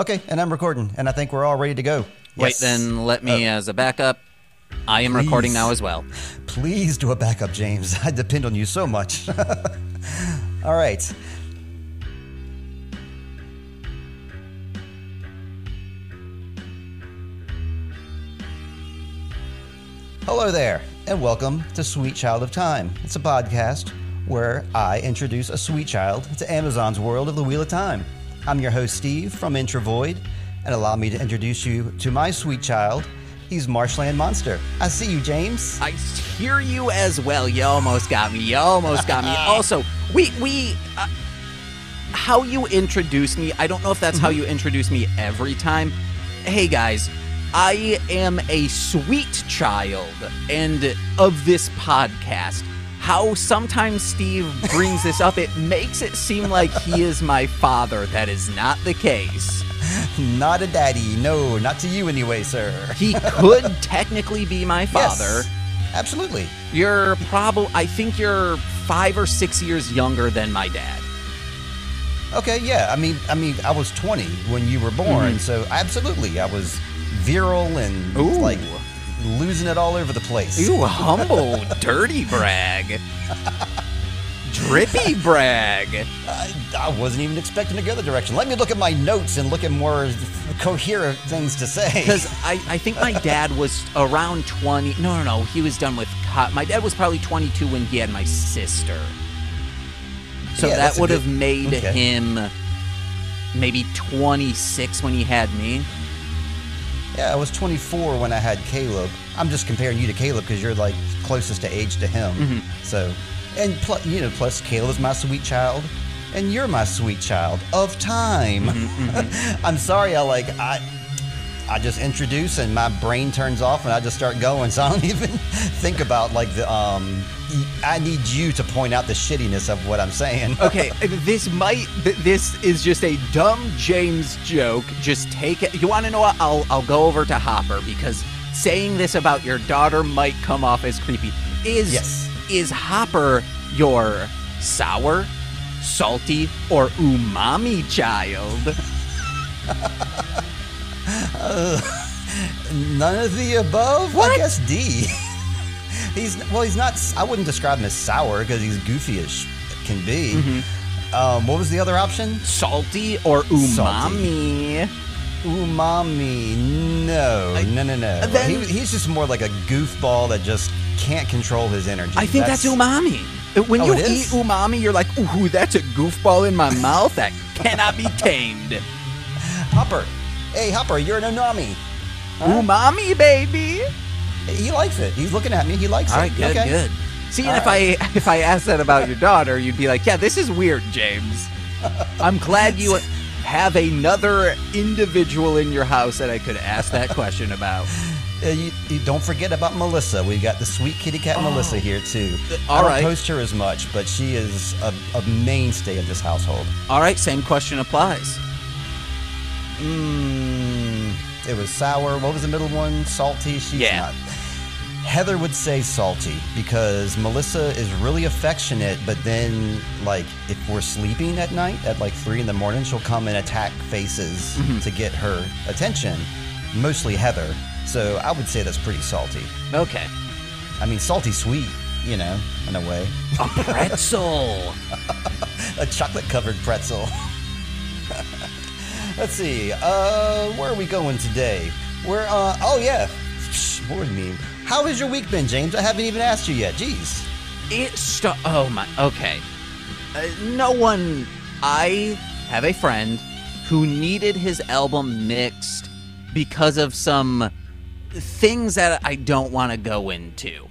Okay, and I'm recording, and I think we're all ready to go. Wait, Yes. then let me Oh. as a backup. I am recording now as well. Please do a backup, James. I depend on you so much. all right. Hello there, and welcome to Sweet Child of Time. It's a podcast where I introduce a sweet child to Amazon's world of the Wheel of Time. I'm your host, Steve from Introvoid, and allow me to introduce you to my sweet child. He's Marshland Monster. I see you, James. I hear you as well. You almost got me. You almost got me. Also, we we uh, how you introduce me. I don't know if that's how you introduce me every time. Hey guys, I am a sweet child and of this podcast. How sometimes Steve brings this up, it makes it seem like he is my father. That is not the case. Not a daddy. No, not to you anyway, sir. He could technically be my father. Yes, absolutely. You're probably, I think you're five or six years younger than my dad. Okay, yeah. I mean, I mean, I was 20 when you were born, mm-hmm. so absolutely, I was virile and Ooh. like losing it all over the place. You humble, dirty brag. Drippy brag. I, I wasn't even expecting to go the direction. Let me look at my notes and look at more coherent things to say. Because I, I think my dad was around 20. No, no, no. He was done with. Co- my dad was probably 22 when he had my sister. So Yeah, that would have made okay. him maybe 26 when he had me. Yeah, I was 24 when I had Caleb. I'm just comparing you to Caleb because you're like closest to age to him. Mm-hmm. So, and plus, you know, plus Caleb's my sweet child, and you're my sweet child of time. Mm-hmm, I'm sorry, I like I. I just introduce and my brain turns off and I just start going. So I don't even think about like the um. I need you to point out the shittiness of what I'm saying. Okay, this might. This is just a dumb James joke. Just take it. You want to know what? I'll I'll go over to Hopper because saying this about your daughter might come off as creepy. Is Yes. is Hopper your sour, salty, or umami child? None of the above. What? I guess D. he's well. He's not. I wouldn't describe him as sour because he's goofy as can be. Mm-hmm. Um, what was the other option? Salty or umami? Umami. No, I- no, no, no. then- he, he's just more like a goofball that just can't control his energy. I think that's, umami. When Oh, you eat umami, you're like, ooh, that's a goofball in my mouth that cannot be tamed. Hopper. Hey, Hopper, you're an umami. Umami, baby. He likes it. He's looking at me. He likes All it. good, okay. good. See, and All if I if I asked that about your daughter, you'd be like, "Yeah, this is weird, James." I'm glad you have another individual in your house that I could ask that question about. Uh, you, you don't forget about Melissa. We've got the sweet kitty cat Melissa here too. Oh. all I don't right. post her as much, but she is a, a mainstay of this household. All right, same question applies. Mmm. It was sour. What was the middle one? Salty. She's Yeah. not. Heather would say salty because Melissa is really affectionate, but then, like, if we're sleeping at night at like three in the morning, she'll come and attack faces Mm-hmm. to get her attention. Mostly Heather. So I would say that's pretty salty. Okay. I mean, salty sweet, you know, in a way. A pretzel. a chocolate covered pretzel. Let's see. Uh, where are we going today? We're uh oh yeah. Psh, Lord me. How has your week been, James? I haven't even asked you yet. Jeez. It st- Oh my. Okay. Uh, no one. I have a friend who needed his album mixed because of some things that I don't want to go into.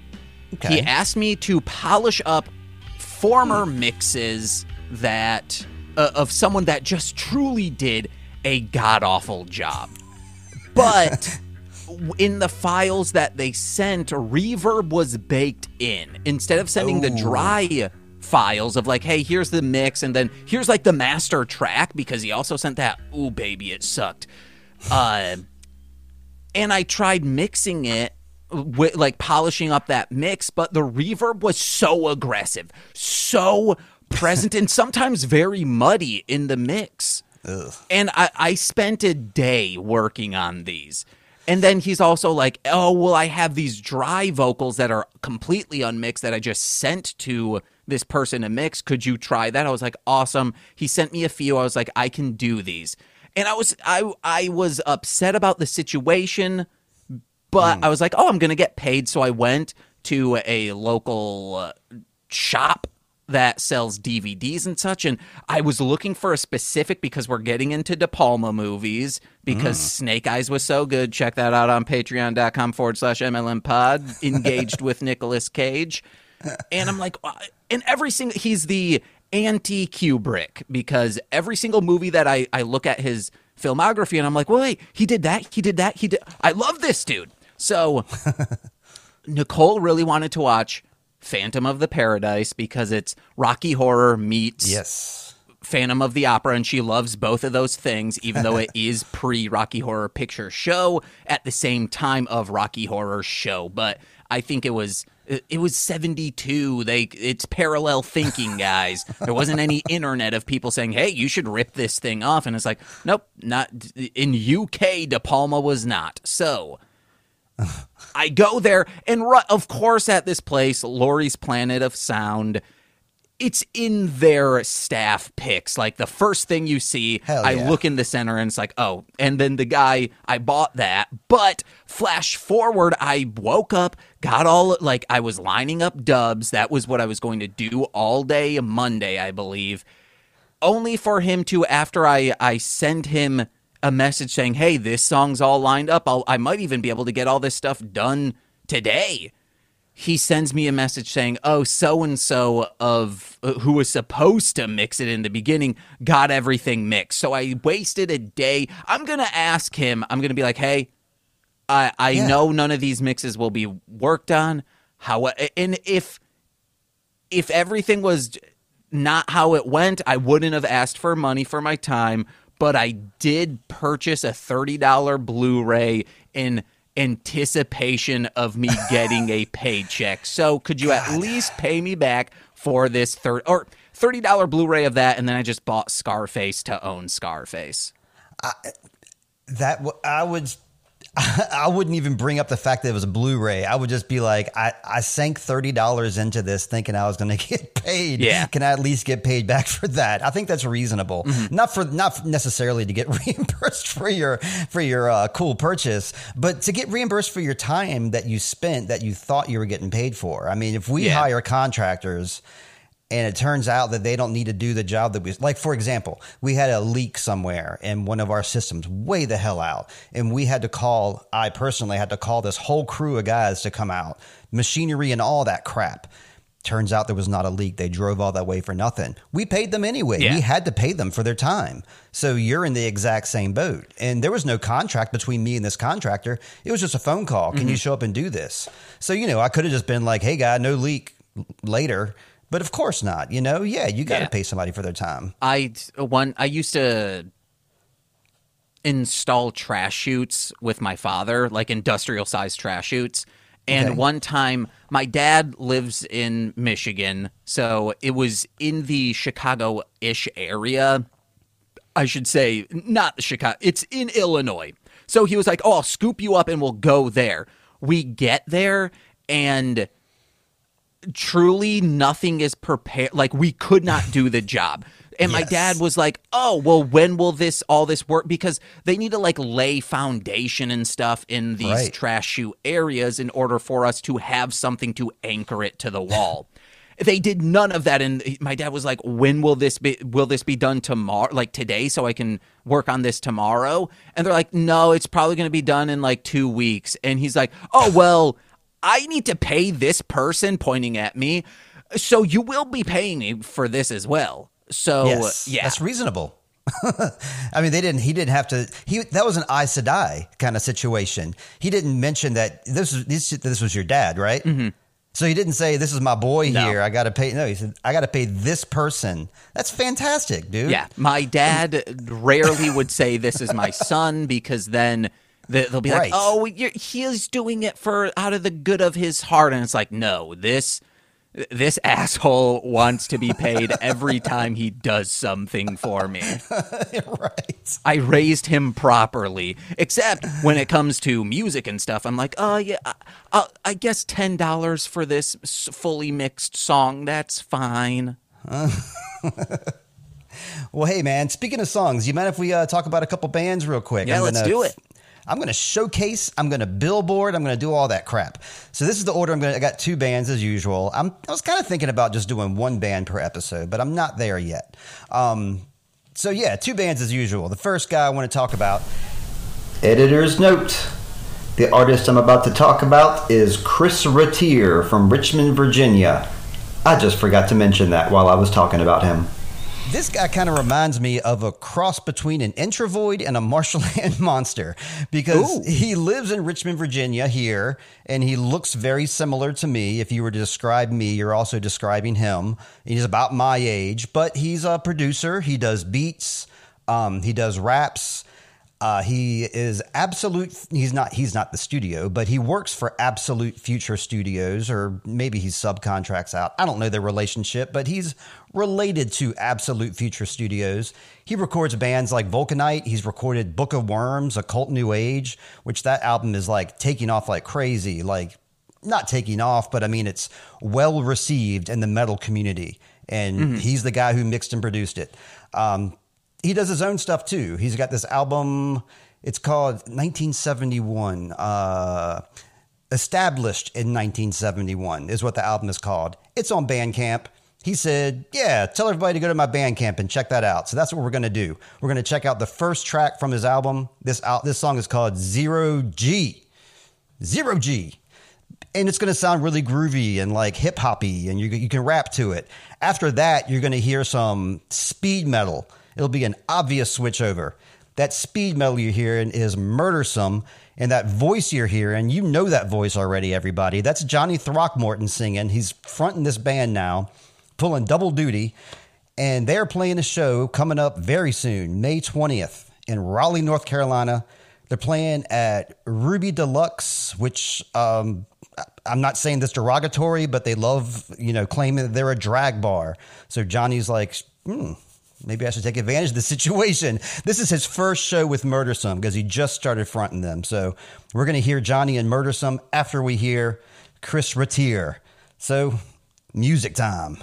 Okay. He asked me to polish up former mixes that uh, of someone that just truly did a god awful job. But in the files that they sent, reverb was baked in. Instead of sending the Oh. dry files of like, hey, here's the mix, and then here's like the master track, because he also sent that, ooh, baby, it sucked. Uh, and I tried mixing it with like polishing up that mix, but the reverb was so aggressive, so present, and sometimes very muddy in the mix. Ugh. And I, I spent a day working on these. And then he's also like, oh, well, I have these dry vocals that are completely unmixed that I just sent to this person to mix. Could you try that? I was like, awesome. He sent me a few. I was like, I can do these. And I was I I was upset about the situation, but I was like, oh, I'm gonna get paid. So I went to a local uh, shop that sells DVDs and such. And I was looking for a specific because we're getting into De Palma movies because mm. Snake Eyes was so good. Check that out on patreon.com forward slash MLM pod, engaged with Nicolas Cage. And I'm like, and every single, he's the anti Kubrick because every single movie that I, I look at his filmography and I'm like, well, wait, he did that, he did that, he did. I love this dude. So Nicole really wanted to watch Phantom of the Paradise because it's Rocky Horror meets Yes. Phantom of the Opera, and she loves both of those things, even though it is pre Rocky Horror Picture Show at the same time of Rocky Horror Show. But I think it was it was 72 they it's parallel thinking guys there wasn't any internet of people saying hey you should rip this thing off and it's like nope not in uk de palma was not so I go there, and ru- of course, at this place, Laurie's Planet of Sound, it's in their staff picks. Like the first thing you see, Hell I look in the center, and it's like, oh, and then the guy, I bought that. But flash forward, I woke up, got all like I was lining up dubs. That was what I was going to do all day Monday, I believe only for him to after I I send him a message saying, "Hey, this song's all lined up. I'll, I might even be able to get all this stuff done today." He sends me a message saying, "Oh, so and so of uh, who was supposed to mix it in the beginning got everything mixed." So I wasted a day. I'm going to ask him. I'm going to be like, "Hey, I I Yeah. know none of these mixes will be worked on. How and if if everything was not how it went, I wouldn't have asked for money for my time, but I did purchase a $30 Blu-ray in anticipation of me getting a paycheck. So could you at least pay me back for this third or $30 Blu-ray of that and then I just bought Scarface to own Scarface. That w- I would. I wouldn't even bring up the fact that it was a Blu-ray. I would just be like, I, I sank thirty dollars into this, thinking I was going to get paid. Yeah. can I at least get paid back for that? I think that's reasonable. Not for not necessarily to get reimbursed for your for your uh, cool purchase, but to get reimbursed for your time that you spent that you thought you were getting paid for. I mean, if we Yeah. hire contractors and it turns out that they don't need to do the job that we like for example we had a leak somewhere in one of our systems way the hell out. And we had to call i personally had to call this whole crew of guys to come out. Machinery and all that crap. Turns out there was not a leak. They drove all that way for nothing. We paid them anyway. Yeah. we had to pay them for their time. So you're in the exact same boat. And there was no contract between me and this contractor. It was just a phone call. Can you mm-hmm. show up and do this? So you know i could have just been like hey guy no leak later but of course not. You know, yeah, you got to Yeah. pay somebody for their time. I one I used to install trash chutes with my father, like industrial sized trash chutes. And Okay. one time, my dad lives in Michigan, so it was in the Chicago ish area. I should say, not Chicago, it's in Illinois. So he was like, Oh, I'll scoop you up and we'll go there. We get there, and truly nothing is prepared like we could not do the job. And my dad was like oh well when will this all this work? Because they need to like lay foundation and stuff in these Right. trash shoe areas in order for us to have something to anchor it to the wall. They did none of that and my dad was like when will this be will this be done tomorrow like today so i can work on this tomorrow? And they're like no it's probably going to be done in like two weeks. And he's like oh well i need to pay this person pointing at me so you will be paying me for this as well so yes, yeah that's reasonable. I mean, they didn't. He didn't have to. He that was an Aes Sedai kind of situation. He didn't mention that this was this, this was your dad, right? Mm-hmm. So he didn't say this is my boy No. here. I got to pay. No, he said I got to pay this person. That's fantastic, dude. Yeah, my dad rarely would say this is my son because then the- they'll be Right. like, "Oh, you're, he is doing it for out of the good of his heart," and it's like, no, this this asshole wants to be paid every time he does something for me. right. I raised him properly, except when it comes to music and stuff. I'm like, oh yeah, I, I, I guess ten dollars for this fully mixed song. That's fine. Well, hey, man, speaking of songs, you mind if we uh, talk about a couple bands real quick? Yeah, let's do it. I'm going to showcase. I'm going to billboard. I'm going to do all that crap. So this is the order. I'm going. to I got two bands as usual. I'm, I was kind of thinking about just doing one band per episode, but I'm not there yet. Um, so yeah, two bands as usual. The first guy I want to talk about. Editor's note. The artist I'm about to talk about is Chris Ratterree from Richmond, Virginia. I just forgot to mention that while I was talking about him. This guy kind of reminds me of a cross between an introvoid and a marshland monster because Ooh. he lives in Richmond, Virginia here, and he looks very similar to me. If you were to describe me, you're also describing him. He's about my age, but he's a producer. He does beats, um, he does raps. Uh, he is absolute. He's not. He's not the studio, but he works for Absolute Future Studios, or maybe he subcontracts out. I don't know their relationship, but he's related to Absolute Future Studios. He records bands like Vulcanite. He's recorded Book of Worms, Occult New Age, which that album is like taking off like crazy. Like not taking off, but I mean it's well received in the metal community. And he's the guy who mixed and produced it. Um, he does his own stuff too. He's got this album. It's called 1971. Uh, established in 1971 is what the album is called. It's on Bandcamp. He said, "Yeah, tell everybody to go to my Bandcamp and check that out." So that's what we're going to do. We're going to check out the first track from his album. This out this song is called Zero G. Zero G and it's going to sound really groovy and like hip hoppy, and you you can rap to it. After that, you're going to hear some speed metal. It'll be an obvious switchover. That speed metal you're hearing is murdersome, and that voice you're hearing, you know that voice already. Everybody, that's Johnny Throckmorton singing. He's fronting this band now, pulling double duty, and they're playing a show coming up very soon, May 20th in Raleigh, North Carolina. They're playing at Ruby Deluxe, which um, I'm not saying this derogatory, but they love, you know, claiming that they're a drag bar. So Johnny's like, hmm, maybe I should take advantage of the situation. This is his first show with Murdersome because he just started fronting them. So we're going to hear Johnny and Murdersome after we hear Chris Ratterree. So, music time.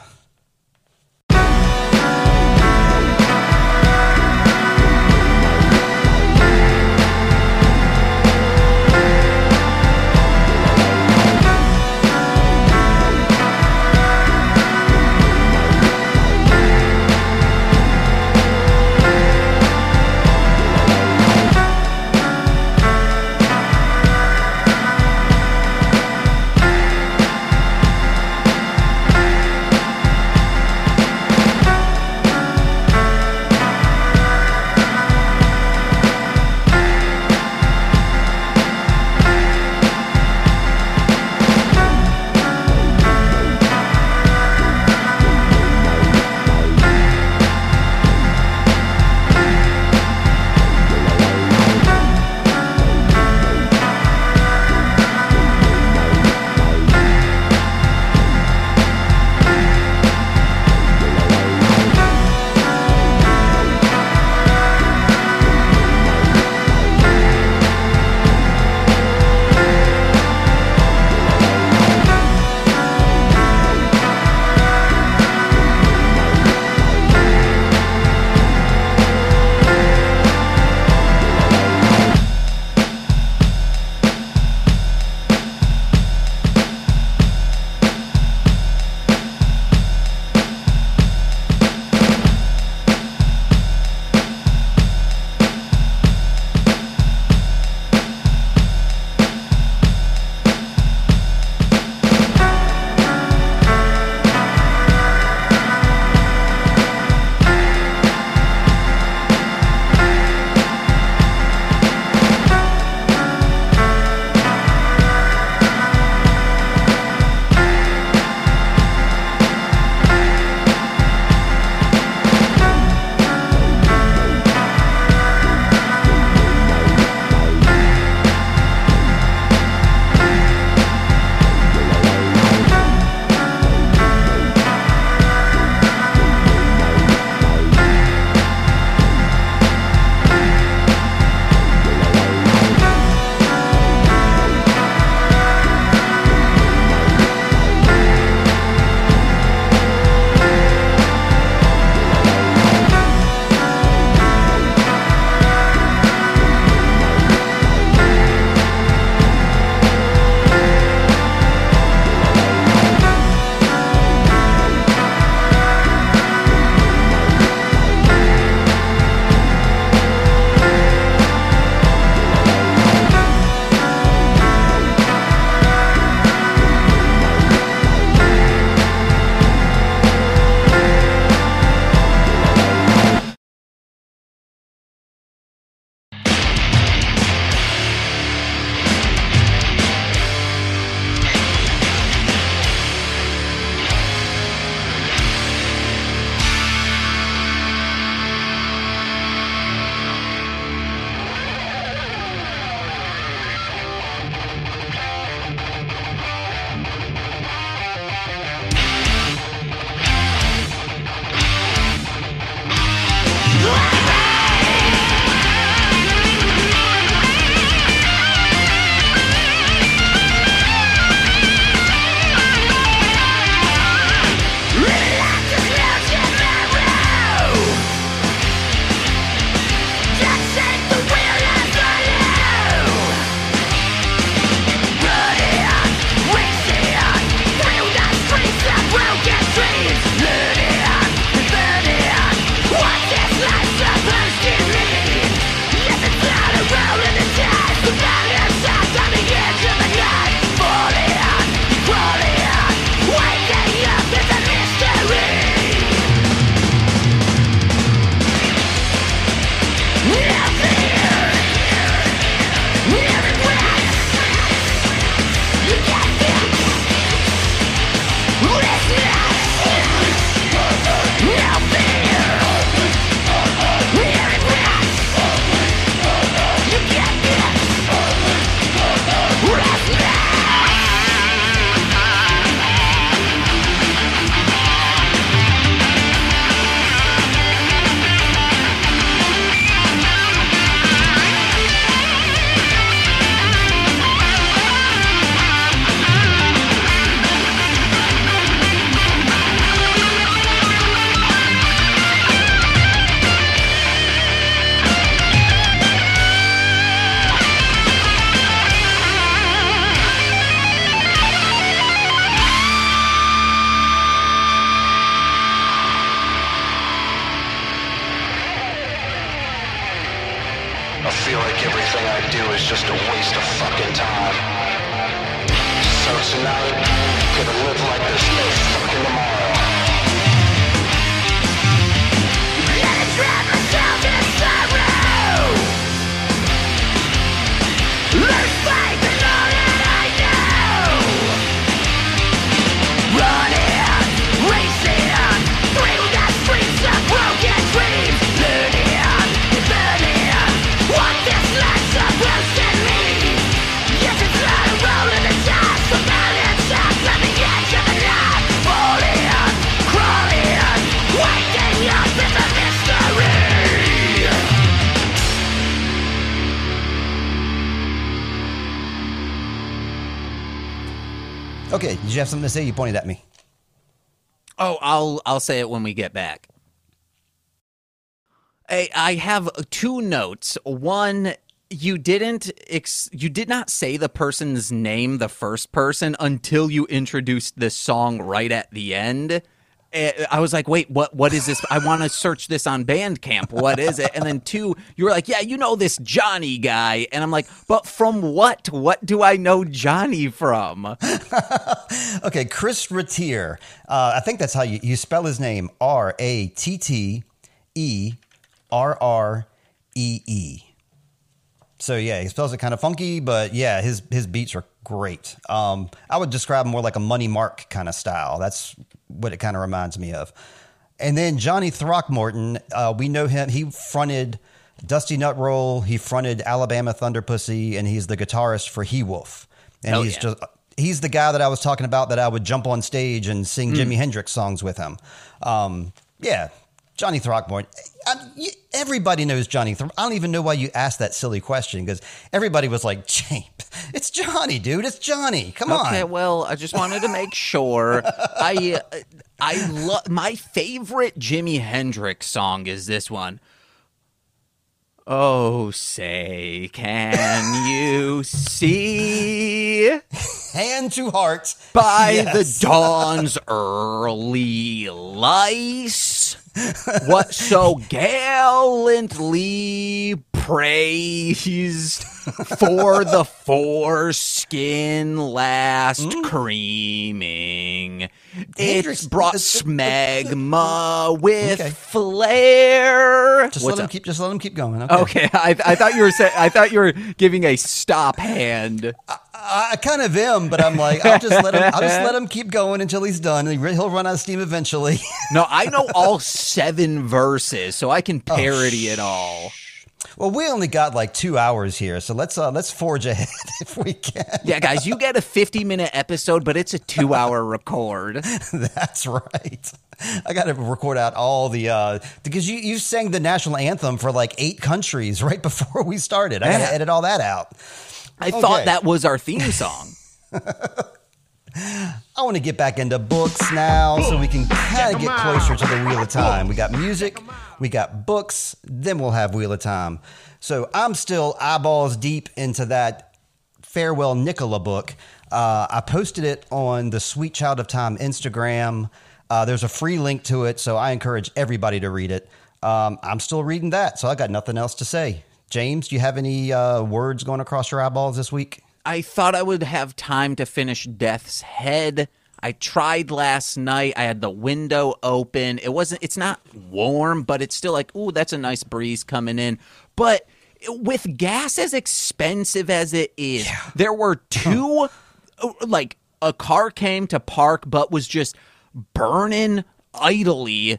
Feel like everything I do is just a waste of fucking time. So tonight, gonna live like there's no fucking tomorrow. Okay, did you have something to say? You pointed at me. Oh, I'll I'll say it when we get back. I, I have two notes. One, you didn't ex- you did not say the person's name, the first person, until you introduced this song right at the end. Eh, I was like, wait, what? What is this? I want to search this on Bandcamp. What is it? And then two, you were like, yeah, you know this Johnny guy, and I'm like, but from what? What do I know Johnny from? Okay, Chris Ratterree. Uh, I think that's how you, you spell his name R A T T E R R E E. So yeah, he spells it kind of funky, but yeah, his his beats are great. Um, I would describe him more like a Money Mark kind of style. That's what it kind of reminds me of. And then Johnny Throckmorton, uh, we know him. He fronted Dusty Nut Roll. He fronted Alabama Thunder Pussy, and he's the guitarist for He Wolf. And Hell he's yeah. just he's the guy that I was talking about that I would jump on stage and sing Hmm. Jimi Hendrix songs with him. Um, yeah, Johnny Throckmorton. I, you, everybody knows Johnny. Throck. I don't even know why you asked that silly question because everybody was like, "James, it's Johnny, dude. It's Johnny. Come Okay, on." Okay, well, I just wanted to make sure. I I love my favorite Jimi Hendrix song is this one. Oh, say, can you see Hand to heart. by Yes. the dawn's early lice what so gallantly praised for the foreskin last mm. creaming? Hendrix- It's brought smegma with Okay. flair. Just What's let him keep. Just let him keep going. Okay. Okay, I, I thought you were saying. I thought you were giving a stop hand. I, I kind of am, but I'm like, I'll just let him. I'll just let him keep going until he's done. He- He'll run out of steam eventually. No, I know all seven verses, so I can oh, parody it all. Well, we only got like two hours here, so let's uh, let's forge ahead if we can. Yeah, guys, you get a 50 minute episode, but it's a two hour record. That's right. I got to record out all the uh, because you you sang the national anthem for like eight countries right before we started. I got Yeah. to edit all that out. I thought that was our theme song. I want to get back into books now so we can kind of get closer to the Wheel of Time. We got music, we got books, then we'll have Wheel of Time. So I'm still eyeballs deep into that Farewell Nikola book. Uh, I posted it on the Sweet Child of Time Instagram. Uh, there's a free link to it, so I encourage everybody to read it. Um, I'm still reading that, so I got nothing else to say. James, do you have any uh, words going across your eyeballs this week? I thought I would have time to finish Death's Head. I tried last night. I had the window open. It wasn't it's not warm, but it's still like, "Ooh, that's a nice breeze coming in." But with gas as expensive as it is, there were two uh, like a car came to park but was just burning idly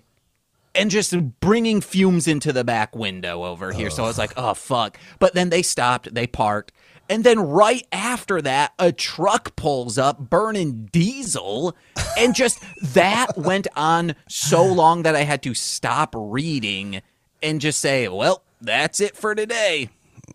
and just bringing fumes into the back window over here. So I was like, oh, fuck. But then they stopped, they parked. And then right after that, a truck pulls up burning diesel. And just that went on so long that I had to stop reading and just say, well, that's it for today.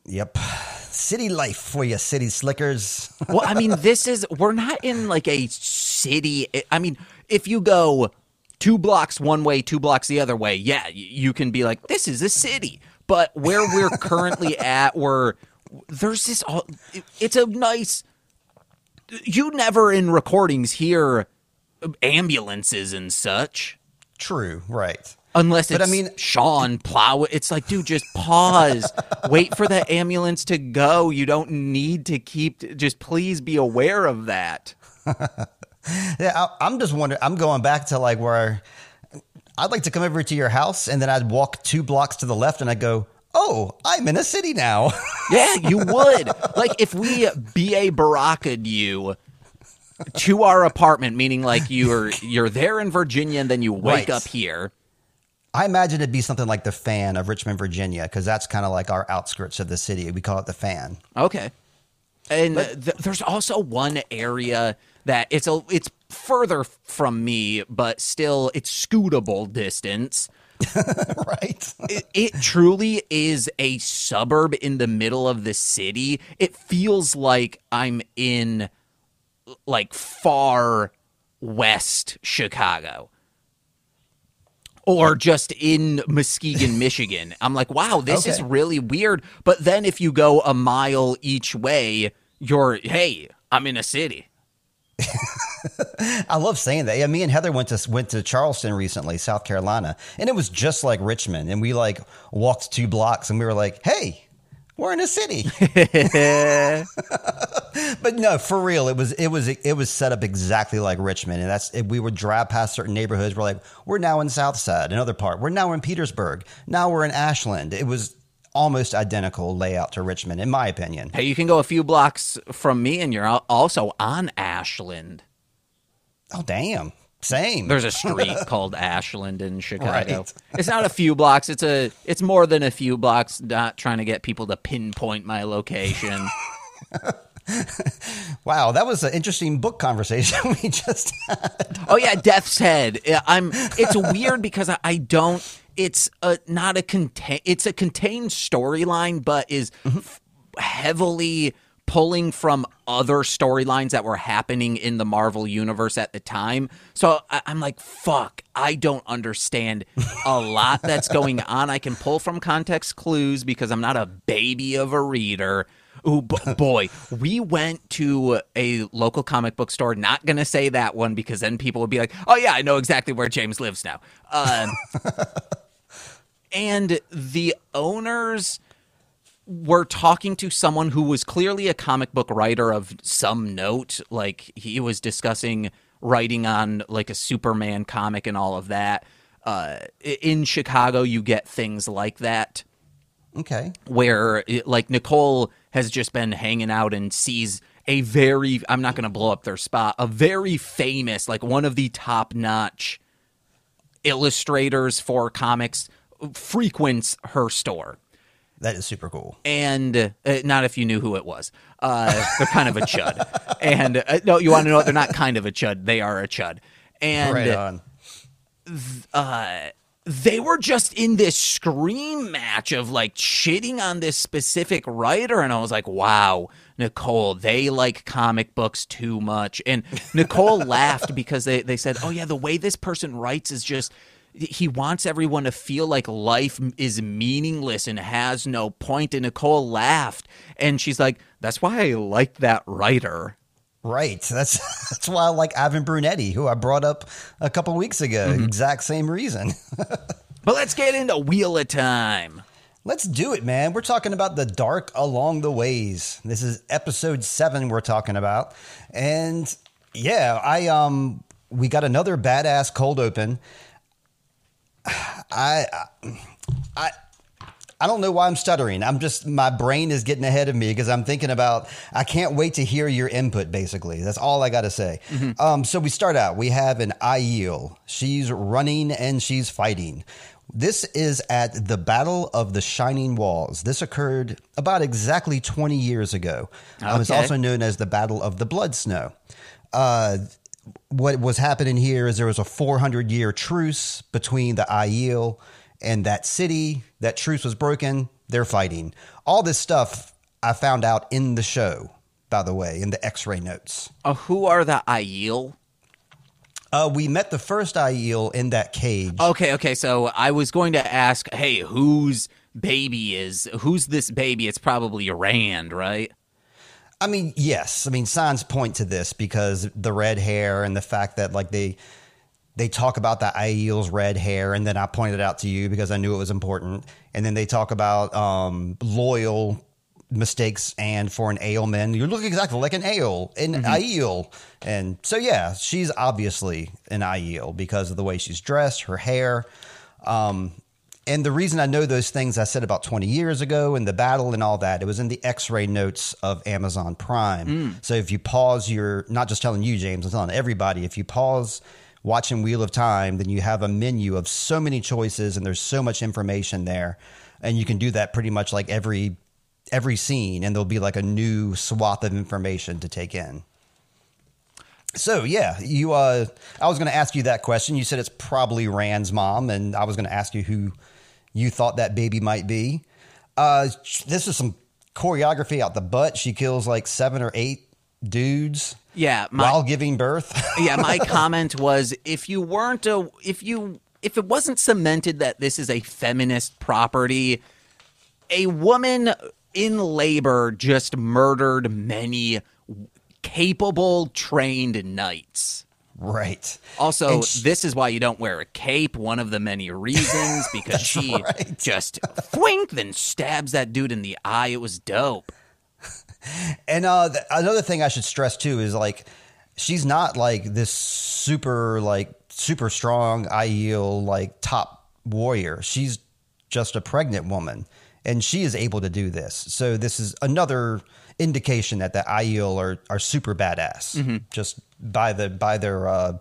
Yep. City life for you, city slickers. Well, I mean, this is, we're not in like a city. I mean, if you go two blocks one way, two blocks the other way, yeah, you can be like, this is a city. But where we're currently at, where there's this, all- it's a nice, you never in recordings hear ambulances and such. True, right. Unless it's But I mean- Sean Plow. It's like, dude, just pause. Wait for the ambulance to go. You don't need to keep. Just please be aware of that. Yeah, I, I'm just wondering. I'm going back to like where I'd like to come over to your house, and then I'd walk two blocks to the left, and I'd go, "Oh, I'm in a city now." Yeah, you would. like if we BA Baraka'd you to our apartment, meaning like you're you're there in Virginia and then you wake Right. up here. I imagine it'd be something like the Fan of Richmond, Virginia, because that's kind of like our outskirts of the city. We call it the Fan. Okay. And th- there's also one area that it's a it's further from me, but still it's scootable distance. right. It, it truly is a suburb in the middle of the city. It feels like I'm in like far west Chicago. Or just in Muskegon, Michigan. I'm like, wow, this is really weird. But then if you go a mile each way, you're, hey, I'm in a city. I love saying that. Yeah, me and Heather went to went to Charleston recently, South Carolina, and it was just like Richmond. And we like walked two blocks, and we were like, "Hey, we're in a city." but no, for real, it was it was it was set up exactly like Richmond, and that's we would drive past certain neighborhoods. We're like, we're now in South Side, another part. We're now in Petersburg. Now we're in Ashland. It was almost identical layout to Richmond, in my opinion. Hey, you can go a few blocks from me and you're also on Ashland. Oh, damn, same. There's a street called Ashland in Chicago. Right. It's not a few blocks. It's a. It's more than a few blocks. Not trying to get people to pinpoint my location. wow, that was an interesting book conversation we just had. oh yeah, Death's Head. I'm. It's weird because I, I don't. It's a not a contain. It's a contained storyline, but is mm-hmm. f- heavily pulling from other storylines that were happening in the Marvel universe at the time. So I, I'm like, fuck, I don't understand a lot that's going on. I can pull from context clues because I'm not a baby of a reader. Ooh, b- boy, we went to a local comic book store. Not gonna say that one because then people would be like, "Oh yeah, I know exactly where James lives now." Um, and the owners were talking to someone who was clearly a comic book writer of some note. Like he was discussing writing on like a Superman comic and all of that. Uh, in Chicago, you get things like that Okay. where it, like Nicole has just been hanging out and sees a very I'm not going to blow up their spot, a very famous like one of the top-notch illustrators for comics frequents her store. That is super cool. And uh, not if you knew who it was. Uh, they're kind of a chud. And uh, no, you want to know what? They're not kind of a chud. They are a chud. And right on. they were just in this scream match of like shitting on this specific writer and i was like wow nicole they like comic books too much and nicole laughed because they, they said oh yeah the way this person writes is just he wants everyone to feel like life is meaningless and has no point. and nicole laughed and she's like that's why i like that writer Right. That's that's why I like Ivan Brunetti, who I brought up a couple weeks ago. Mm-hmm. Exact same reason. but let's get into wheel of time Let's do it, man. We're talking about the dark along the ways. This is episode seven we're talking about. And yeah, I um we got another badass cold open. I I I don't know why I'm stuttering. I'm just my brain is getting ahead of me because I'm thinking about. I can't wait to hear your input. Basically, that's all I got to say. Um, so we start out. We have an Aiel. She's running and she's fighting. This is at the Battle of the Shining Walls. This occurred about exactly 20 years ago. Um, it's also known as the Battle of the Blood Snow. Uh, what was happening here is there was a 400 year truce between the Aiel and that city. That truce was broken. They're fighting. All this stuff I found out in the show, by the way, in the x ray notes. uh, who are the aiel Uh, we met the first Aiel in that cage. Okay, okay. So I was going to ask, hey, whose baby is who's this baby? It's probably Rand, right? I mean, yes. I mean, signs point to this because the red hair and the fact that like they they talk about the Aiel's red hair, and then I pointed it out to you because I knew it was important. And then they talk about um, loyal mistakes and for an Ailman, you look exactly like an Ail, an Mm-hmm. Aiel. And so, yeah, she's obviously an Aiel because of the way she's dressed, her hair. Um, and the reason I know those things I said about 20 years ago and the battle and all that, it was in the x ray notes of Amazon Prime. So if you pause your, not just telling you, James, I'm telling everybody, if you pause watching Wheel of Time, then you have a menu of so many choices and there's so much information there. And you can do that pretty much like every every scene and there'll be like a new swath of information to take in. So yeah, you. Uh, I was going to ask you that question. You said it's probably Rand's mom, and I was going to ask you who you thought that baby might be. Uh, this is some choreography out the butt. She kills like seven or eight dudes Yeah, my, while giving birth. yeah, my comment was if you weren't a if you if it wasn't cemented that this is a feminist property, a woman in labor just murdered many capable trained knights. Right. Also, And sh- this is why you don't wear a cape. One of the many reasons because she right. just thwink then stabs that dude in the eye. It was dope. And uh, th- another thing I should stress too is like she's not like this super like super strong Aiel like top warrior. She's just a pregnant woman, and she is able to do this. So this is another indication that the Aiel are are super badass, just by the by their. Uh,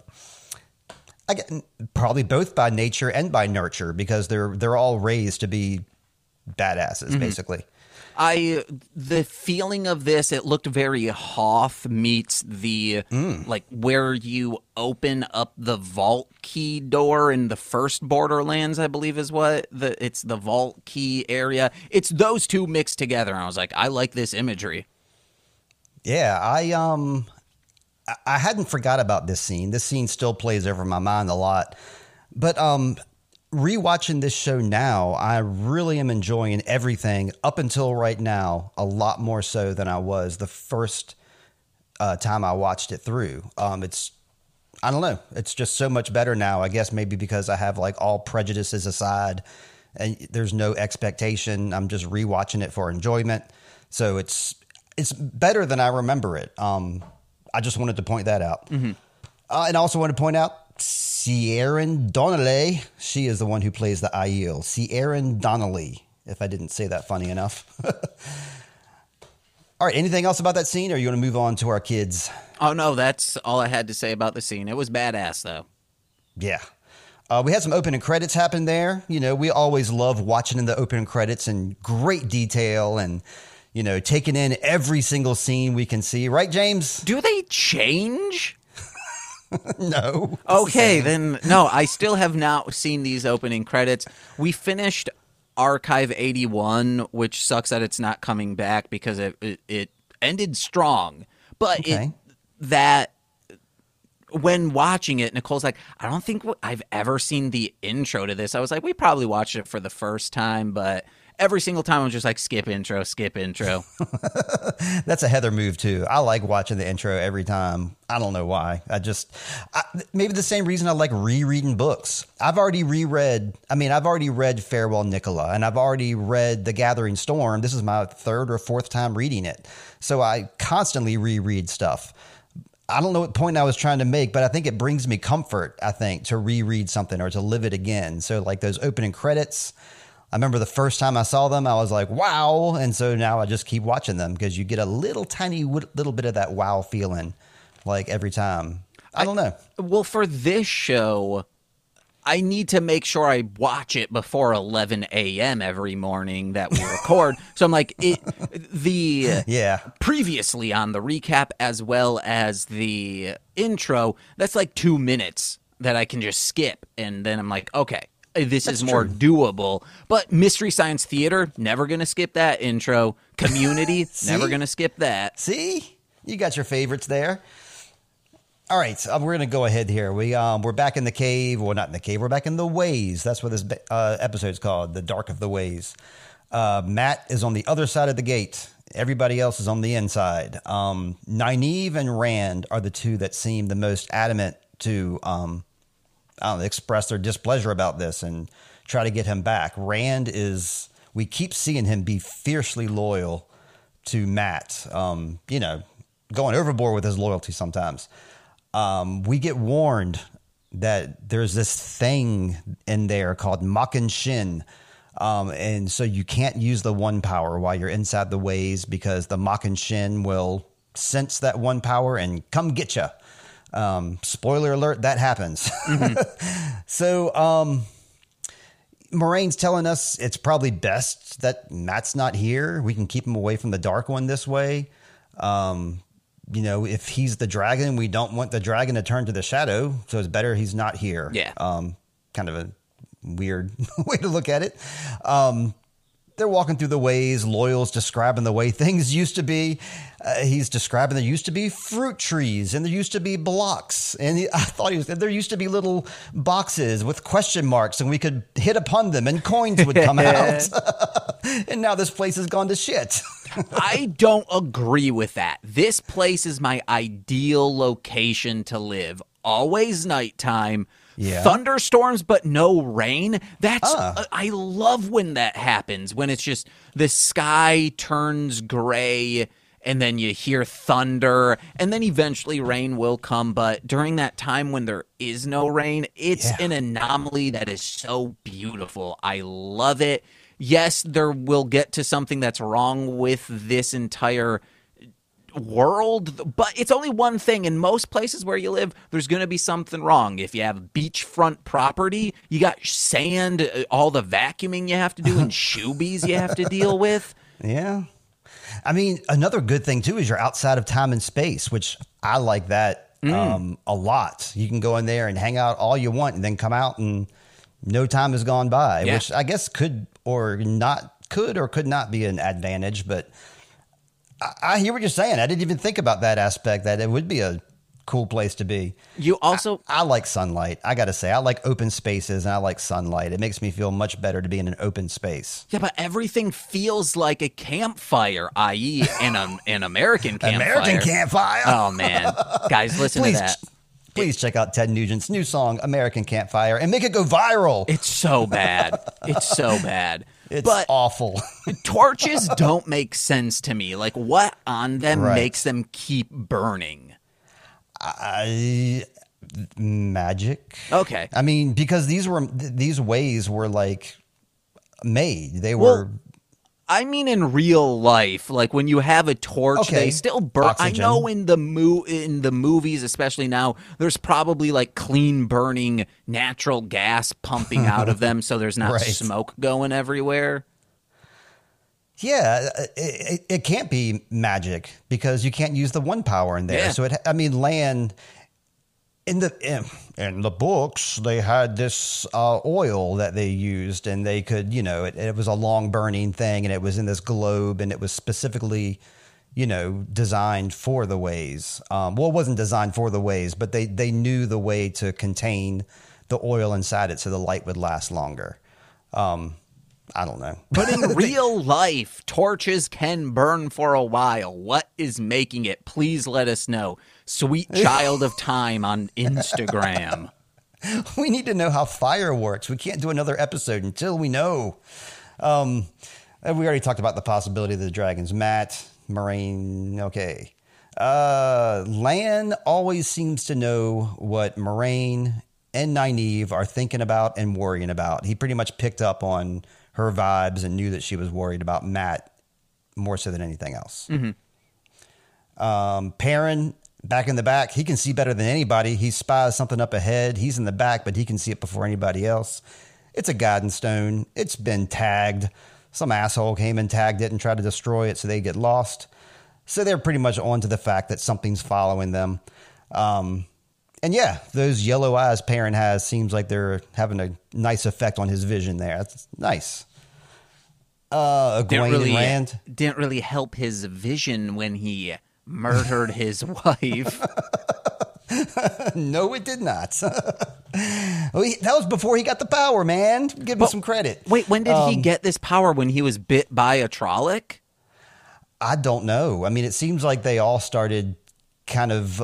I get, probably both by nature and by nurture because they're they're all raised to be badasses, basically. I the feeling of this it looked very Hoth meets the like where you open up the vault key door in the first Borderlands I believe is what the it's the vault key area it's those two mixed together and I was like I like this imagery Yeah, I um I- hadn't forgot about this scene. This scene still plays over my mind a lot. But um rewatching this show now, I really am enjoying everything up until right now a lot more so than I was the first uh, time I watched it through. Um it's I don't know. It's just so much better now. I guess maybe because I have like all prejudices aside and there's no expectation. I'm just rewatching it for enjoyment. So it's it's better than I remember it. Um, I just wanted to point that out. Uh, and I also want to point out Sierran Donnelly. She is the one who plays the Aiel. Sierran Donnelly, if I didn't say that funny enough. All right. Anything else about that scene, or are you going to move on to our kids? oh no that's all I had to say about the scene it was badass though Yeah. Uh, we had some opening credits happen there. You know, we always love watching in the opening credits in great detail and, you know, taking in every single scene we can see. Right, James? do they change no. Okay, then no, I still have not seen these opening credits. We finished Archive 81, which sucks that it's not coming back because it it, it ended strong. But Okay. it that when watching it, Nicole's like, I don't think I've ever seen the intro to this. I was like, we probably watched it for the first time, but every single time I'm just like, skip intro, skip intro. That's a Heather move, too. I like watching the intro every time. I don't know why. I just, I, maybe the same reason I like rereading books. I've already reread, I mean, I've already read Farewell Nikola and I've already read The Gathering Storm. This is my third or fourth time reading it. So I constantly reread stuff. I don't know what point I was trying to make, but I think it brings me comfort, I think, to reread something or to live it again. So, like those opening credits, I remember the first time I saw them, I was like, wow. And so now I just keep watching them because you get a little tiny little bit of that wow feeling like every time. I don't know. Well, for this show, I need to make sure I watch it before 11 a.m. every morning that we record. so I'm like, it, the Yeah. previously on the recap as well as the intro, that's like two minutes that I can just skip. And then I'm like, okay, this is more true. doable. But Mystery Science Theater, never going to skip that intro. Community, never going to skip that. See, you got your favorites there. All right, uh, we're gonna go ahead here. We um, we're back in the cave. Well, not in the cave. We're back in the ways. That's what this uh, episode's called, the dark of the ways. Uh, Matt is on the other side of the gate. Everybody else is on the inside. Um, Nynaeve and Rand are the two that seem the most adamant to um, I don't know, express their displeasure about this and try to get him back. Rand is we keep seeing him be fiercely loyal to Matt. Um, you know, going overboard with his loyalty sometimes. Um, we get warned that there's this thing in there called Machin Shin. Um, and so you can't use the one power while you're inside the ways because the Machin Shin will sense that one power and come get you. Um, spoiler alert, that happens. so, um, Moiraine's telling us it's probably best that Matt's not here. We can keep him away from the Dark One this way. Um, you know, if he's the dragon, we don't want the dragon to turn to the shadow, so it's better he's not here. Yeah. Um, kind of a weird way to look at it. Um, they're walking through the ways. Loial's describing the way things used to be. Uh, he's describing there used to be fruit trees and there used to be blocks. And he, I thought he was there used to be little boxes with question marks and we could hit upon them and coins would come out. and now this place has gone to shit. I don't agree with that. This place is my ideal location to live. Always nighttime. Yeah. Thunderstorms, but no rain. That's Ah. uh, I love when that happens. When it's just the sky turns gray and then you hear thunder and then eventually rain will come. But during that time when there is no rain, it's Yeah. an anomaly that is so beautiful. I love it. Yes, there will get to something that's wrong with this entire world, but it's only one thing. In most places where you live, there's going to be something wrong. If you have beachfront property, you got sand, uh, all the vacuuming you have to do, and shoebies you have to deal with. Yeah. I mean, another good thing too is you're outside of time and space, which I like that Mm. um, a lot. You can go in there and hang out all you want and then come out and no time has gone by, Yeah. which I guess could or not could or could not be an advantage. But I, I hear what you're saying. I didn't even think about that aspect that it would be a cool place to be. You also, I like sunlight. I got to say, I like open spaces and I like sunlight. It makes me feel much better to be in an open space. yeah, but everything feels like a campfire, i.e., an an American campfire. American campfire. Oh man, guys, listen please, to that. please check out Ted Nugent's new song, American Campfire, and make it go viral. It's so bad. It's so bad. It's but awful. torches don't make sense to me. Like, what on them Right. makes them keep burning? I, magic. Okay. I mean, because these were these ways were like made. They Well, were I mean, in real life, like when you have a torch, Okay. they still burn. Oxygen. I know in the mo- in the movies, especially now, there's probably like clean burning natural gas pumping out of them, so there's not Right. smoke going everywhere. Yeah, uh, it, it, it can't be magic because you can't use the one power in there. Yeah. So it, I mean, land in the in, the books they had this uh, oil that they used, and they could, you know, it, it was a long burning thing, and it was in this globe, and it was specifically, you know, designed for the ways. Um, well, it wasn't designed for the ways, but they they knew the way to contain the oil inside it, so the light would last longer. Um, I don't know. But in real life, torches can burn for a while. What is making it? Please let us know. Sweet child of time on Instagram. we need to know how fire works. We can't do another episode until we know. Um, we already talked about the possibility of the dragons. Matt, Moiraine, okay. Uh, Lan always seems to know what Moiraine and Nynaeve are thinking about and worrying about. He pretty much picked up on her vibes and knew that she was worried about Matt more so than anything else. Um, Perrin back in the back, he can see better than anybody. He spies something up ahead. He's in the back, but he can see it before anybody else. It's a guiding stone. It's been tagged. Some asshole came and tagged it and tried to destroy it so they get lost. So they're pretty much on to the fact that something's following them. Um, and yeah, those yellow eyes Perrin has seems like they're having a nice effect on his vision there. That's nice. Uh, Didn't really, and Rand. didn't really help his vision when he murdered his wife. No, it did not. Well, he- that was before he got the power, man. Give him some credit. Wait, when did he Um, get this power? When he was bit by a Trolloc? I don't know. I mean, it seems like they all started kind of.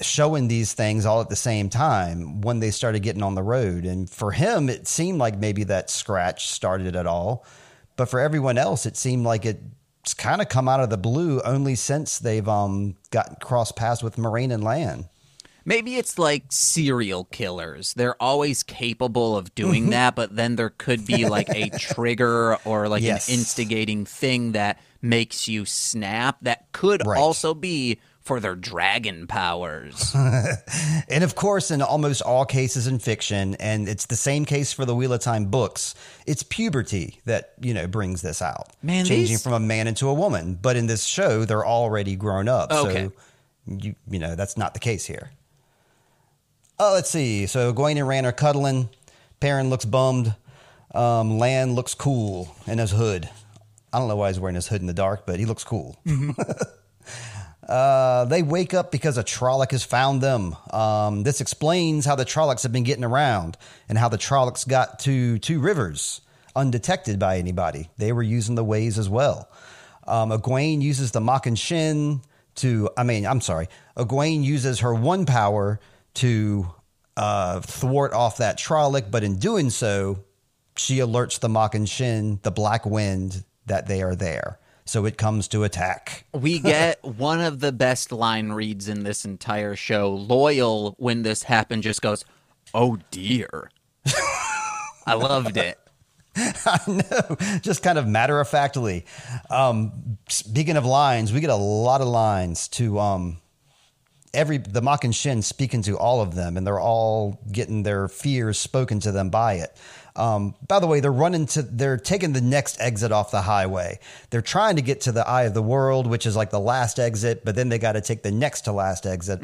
Showing these things all at the same time when they started getting on the road. And for him, it seemed like maybe that scratch started it all. But for everyone else, it seemed like it's kind of come out of the blue only since they've um, got cross paths with Moiraine and Lan. Maybe it's like serial killers. They're always capable of doing that, but then there could be like a trigger or like Yes. an instigating thing that makes you snap. That could Right. also be for their dragon powers. And of course, in almost all cases in fiction, and it's the same case for the Wheel of Time books, it's puberty that, you know, brings this out. Man, changing these- from a man into a woman. But in this show, they're already grown up. Okay. So, you, you know, that's not the case here. Oh, let's see. So Egwene and Rand are cuddling. Perrin looks bummed. Um, Lan looks cool in his hood. I don't know why he's wearing his hood in the dark, but he looks cool. Uh, they wake up because a Trolloc has found them. Um, this explains how the Trollocs have been getting around and how the Trollocs got to Two Rivers undetected by anybody. They were using the ways as well. Um, Egwene uses the Machin Shin to, I mean, I'm sorry, Egwene uses her one power to uh, thwart off that Trolloc, but in doing so, she alerts the Machin Shin, the Black Wind, that they are there. So it comes to attack. we get one of the best line reads in this entire show. Loial, when this happened, just goes, Oh dear. I loved it. I know, just kind of matter of factly. Um, speaking of lines, we get a lot of lines to um, every the Machin Shin speaking to all of them, and they're all getting their fears spoken to them by it. Um, by the way, they're running to, they're taking the next exit off the highway. They're trying to get to the Eye of the World, which is like the last exit, but then they got to take the next to last exit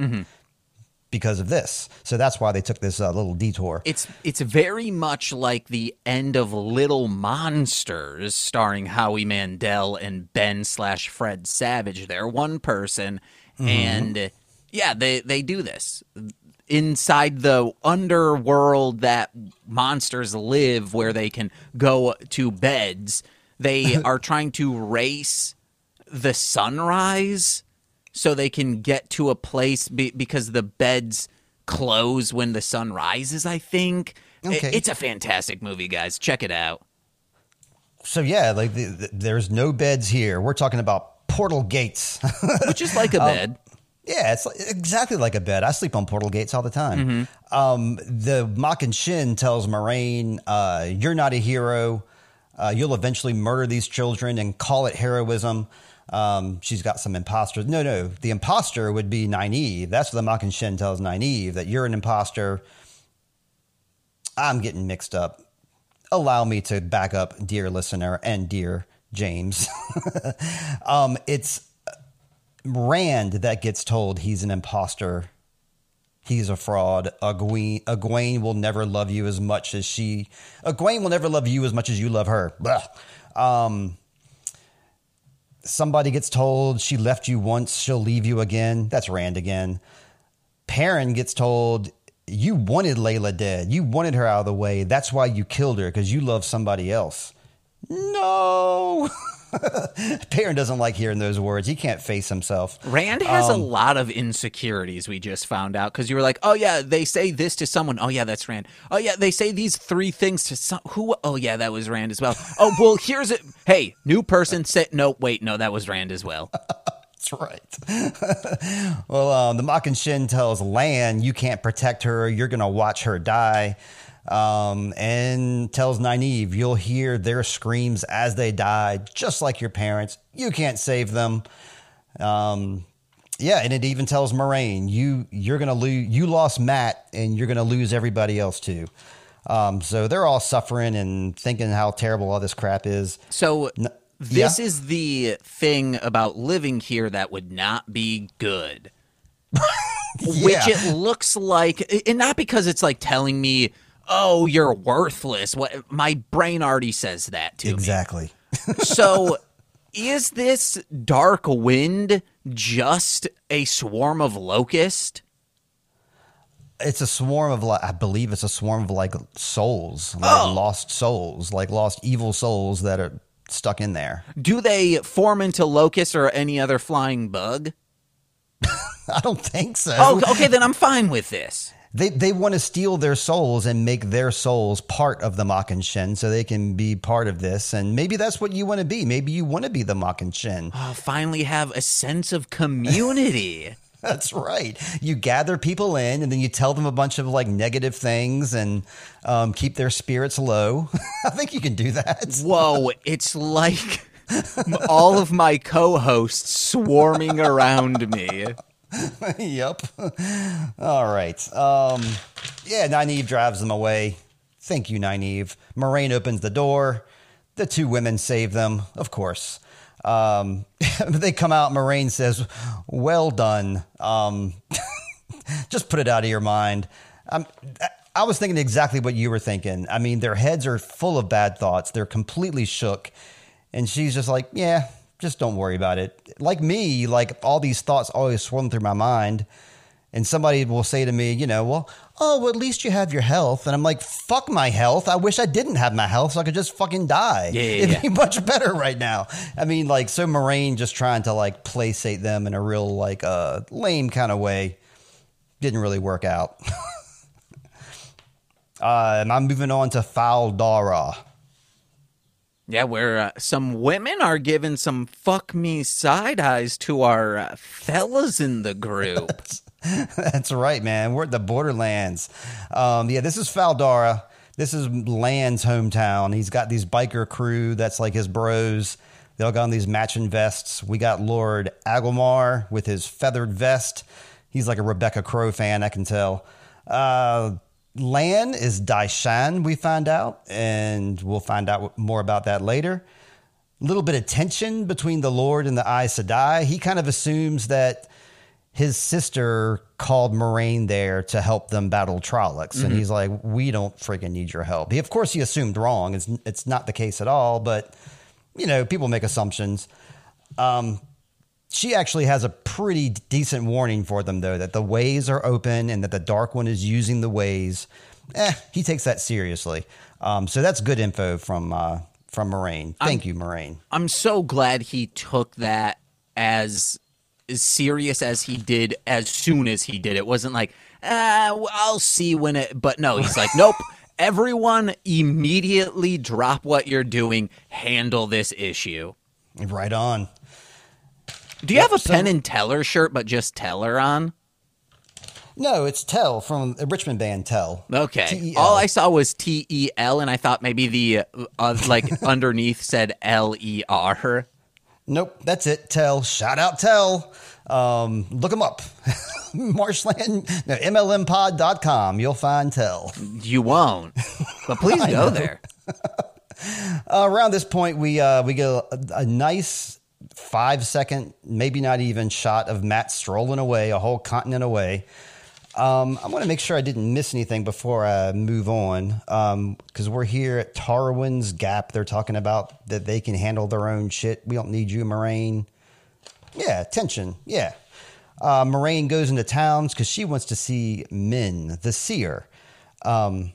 because of this. So that's why they took this uh, little detour. It's it's very much like the end of Little Monsters, starring Howie Mandel and Ben slash Fred Savage. They're one person, and yeah, they they do this inside the underworld that monsters live, where they can go to beds. They are trying to race the sunrise so they can get to a place be, because the beds close when the sun rises i think Okay. it's a fantastic movie guys check it out So yeah, like the, the, there's no beds here. We're talking about portal gates. which is like a um, bed yeah, it's exactly like a bed. I sleep on portal gates all the time. Um, the Machin Shin tells Moiraine, uh, "You're not a hero. Uh, you'll eventually murder these children and call it heroism." Um, she's got some imposters. No, no, the imposter would be Nynaeve. That's what the Machin Shin tells Nynaeve that you're an imposter. I'm getting mixed up. Allow me to back up, dear listener and dear James. um, it's Rand that gets told he's an imposter. He's a fraud. Egwene, Egwene will never love you as much as she. Egwene will never love you as much as you love her. Um, somebody gets told she left you once, she'll leave you again. That's Rand again. Perrin gets told you wanted Layla dead. You wanted her out of the way. That's why you killed her because you love somebody else. No. Perrin doesn't like hearing those words. He can't face himself. rand has Um, a lot of insecurities we just found out because you were like oh yeah they say this to someone oh yeah that's rand oh yeah they say these three things to some who oh yeah that was rand as well oh well here's it hey new person said, no wait no that was rand as well That's right. well, um, the Machin Shin tells Lan you can't protect her. You're going to watch her die. Um, and tells Nynaeve you'll hear their screams as they die, just like your parents. You can't save them. Um, yeah, and it even tells Moiraine you you're gonna lose. You lost Matt, and you're gonna lose everybody else too. Um, so they're all suffering and thinking how terrible all this crap is. So yeah? this is the thing about living here that would not be good. Which it looks like and not because it's like telling me, "Oh, you're worthless." What my brain already says that to Exactly. me. So is this dark wind just a swarm of locust? it's a swarm of like I believe it's a swarm of like souls, like Oh. lost souls, like lost evil souls that are stuck in there. Do they form into locusts or any other flying bug? I don't think so. Oh, okay, then I'm fine with this. They they want to steal their souls and make their souls part of the Machin Shin so they can be part of this. And maybe that's what you want to be. Maybe you want to be the Machin Shin. I'll finally have a sense of community. That's right. You gather people in and then you tell them a bunch of like negative things and um, keep their spirits low. I think you can do that. Whoa, it's like all of my co hosts swarming around me. yep. All right. Um, yeah, Nynaeve drives them away. Thank you, Nynaeve. Moiraine opens the door. The two women save them, of course. Um, they come out. Moiraine says, "Well done." Um, just put it out of your mind. Um, I was thinking exactly what you were thinking. I mean, their heads are full of bad thoughts. They're completely shook, and she's just like, "Yeah, just don't worry about it." Like me, like all these thoughts always swirling through my mind, and somebody will say to me, "You know, well." Oh, well, at least you have your health. And I'm like, fuck my health. I wish I didn't have my health so I could just fucking die. Yeah, yeah, It'd yeah. be much better right now. I mean, like, so Moiraine just trying to like placate them in a real, like, uh, lame kind of way didn't really work out. uh, I'm moving on to Fal Dara. Yeah, where uh, some women are giving some fuck me side eyes to our uh, fellas in the group. That's right, man. We're at the Borderlands. Um, yeah, this is Fal Dara. This is Lan's hometown. He's got these biker crew that's like his bros. They all got on these matching vests. We got Lord Agelmar with his feathered vest. He's like a Rebecca Crow fan, I can tell. Uh, Lan is Dai Shan, we find out, and we'll find out more about that later. A little bit of tension between the Lord and the Aes Sedai. He kind of assumes that his sister called Moiraine there to help them battle Trollocs, and he's like, "We don't freaking need your help." He, of course, he assumed wrong. It's it's not the case at all, but you know, people make assumptions. Um, she actually has a pretty decent warning for them, though, that the ways are open and that the Dark One is using the ways. Eh, he takes that seriously. Um, so that's good info from uh, from Moiraine. Thank you, Moiraine. I'm so glad he took that as as serious as he did as soon as he did. It wasn't like, ah, well, I'll see when it. But no, he's like, nope. Everyone immediately drop what you're doing. Handle this issue. Right on. Do you have a so- Penn and Teller shirt, but just Teller on? No, it's Tell from the Richmond band Tell. Okay. T-E-L. All I saw was T E L, and I thought maybe the uh, like underneath said L E R. Nope, that's it. Tell. Shout out Tell. Um, look them up. Marshland, no, MLMpod.com. You'll find Tell. You won't, but please go there. Uh, around this point, we uh, we get a, a nice five second, maybe not even shot of Matt strolling away, a whole continent away. Um, I want to make sure I didn't miss anything before I move on, because we're here at Tarwin's Gap. They're talking about that they can handle their own shit. We don't need you, Moiraine. Yeah, tension. Yeah. Uh, Moiraine goes into towns because she wants to see Min, the seer. Um,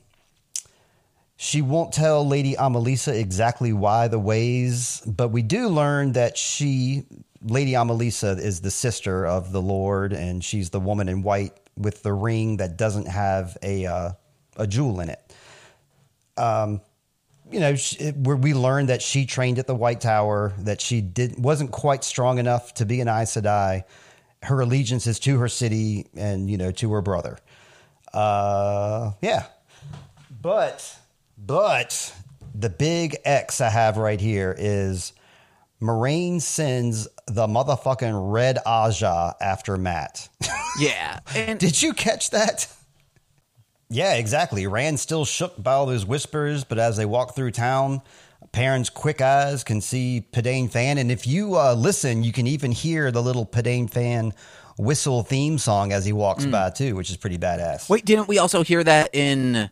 she won't tell Lady Amalisa exactly why the ways, but we do learn that she, Lady Amalisa, is the sister of the Lord, and she's the woman in white with the ring that doesn't have a uh, a jewel in it. Um, you know, where we learned that she trained at the White Tower, that she did wasn't quite strong enough to be an Aes Sedai. Her allegiance is to her city and you know to her brother. Uh, yeah, but but the big X I have right here is Moiraine sends the motherfucking red Ajah after Matt. Yeah, and Did you catch that? Yeah, exactly. Rand still shook by all those whispers, but as they walk through town, Perrin's quick eyes can see Padan Fain, and if you uh, listen, you can even hear the little Padan Fain whistle theme song as he walks by too, which is pretty badass. wait, didn't we also hear that in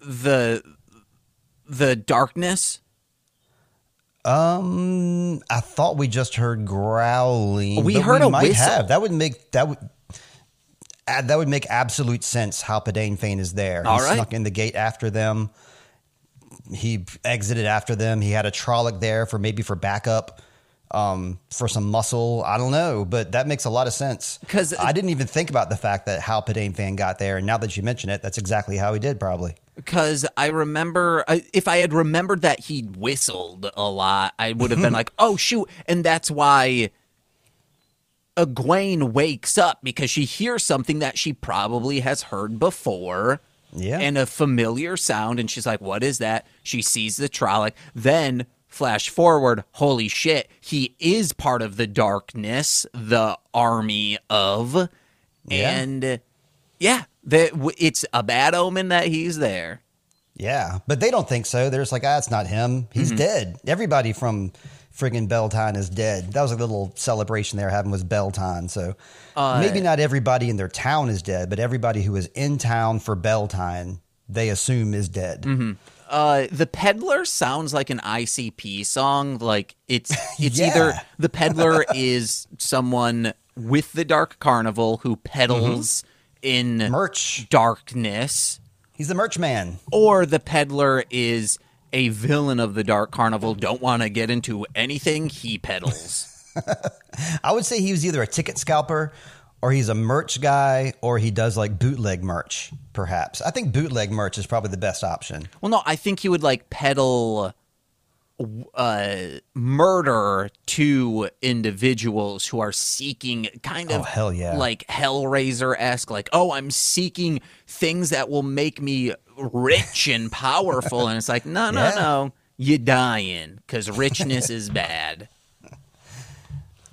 the the darkness? Um, I thought we just heard growling. We heard a might whistle. have. That would make that would. That would make absolute sense how Padan Fain is there. All he right. snuck in the gate after them. He exited after them. He had a Trolloc there for maybe for backup. um, for some muscle. I don't know, but that makes a lot of sense. Because I didn't even think about the fact that how Padan Fain got there, and now that you mention it, that's exactly how he did, probably. Because I remember if I had remembered that he whistled a lot, I would have been mm-hmm. like, "Oh shoot!" And that's why Egwene wakes up because she hears something that she probably has heard before, Yeah. and a familiar sound, and she's like, "What is that?" She sees the Trolloc. Then flash forward, holy shit, he is part of the darkness, the army of, Yeah. and yeah, that w- it's a bad omen that he's there. Yeah, but they don't think so. They're just like, ah, it's not him. He's dead. Everybody from friggin' Beltane is dead. That was a little celebration they were having was Beltane. So maybe not everybody in their town is dead, but everybody who is in town for Beltane, they assume is dead. Uh, the peddler sounds like an ICP song. Like it's it's Yeah. either the peddler is someone with the dark carnival who peddles in Merch. darkness, He's the merch man. or the peddler is a villain of the dark carnival. Don't want to get into anything he peddles. I would say he was either a ticket scalper or he's a merch guy or he does like bootleg merch, perhaps. I think bootleg merch is probably the best option. well, no, I think he would like peddle uh, murder to individuals who are seeking kind of Oh, hell yeah. like Hellraiser esque, like, oh, I'm seeking things that will make me rich and powerful. and it's like, no, no, Yeah. no. you're dying because richness is bad.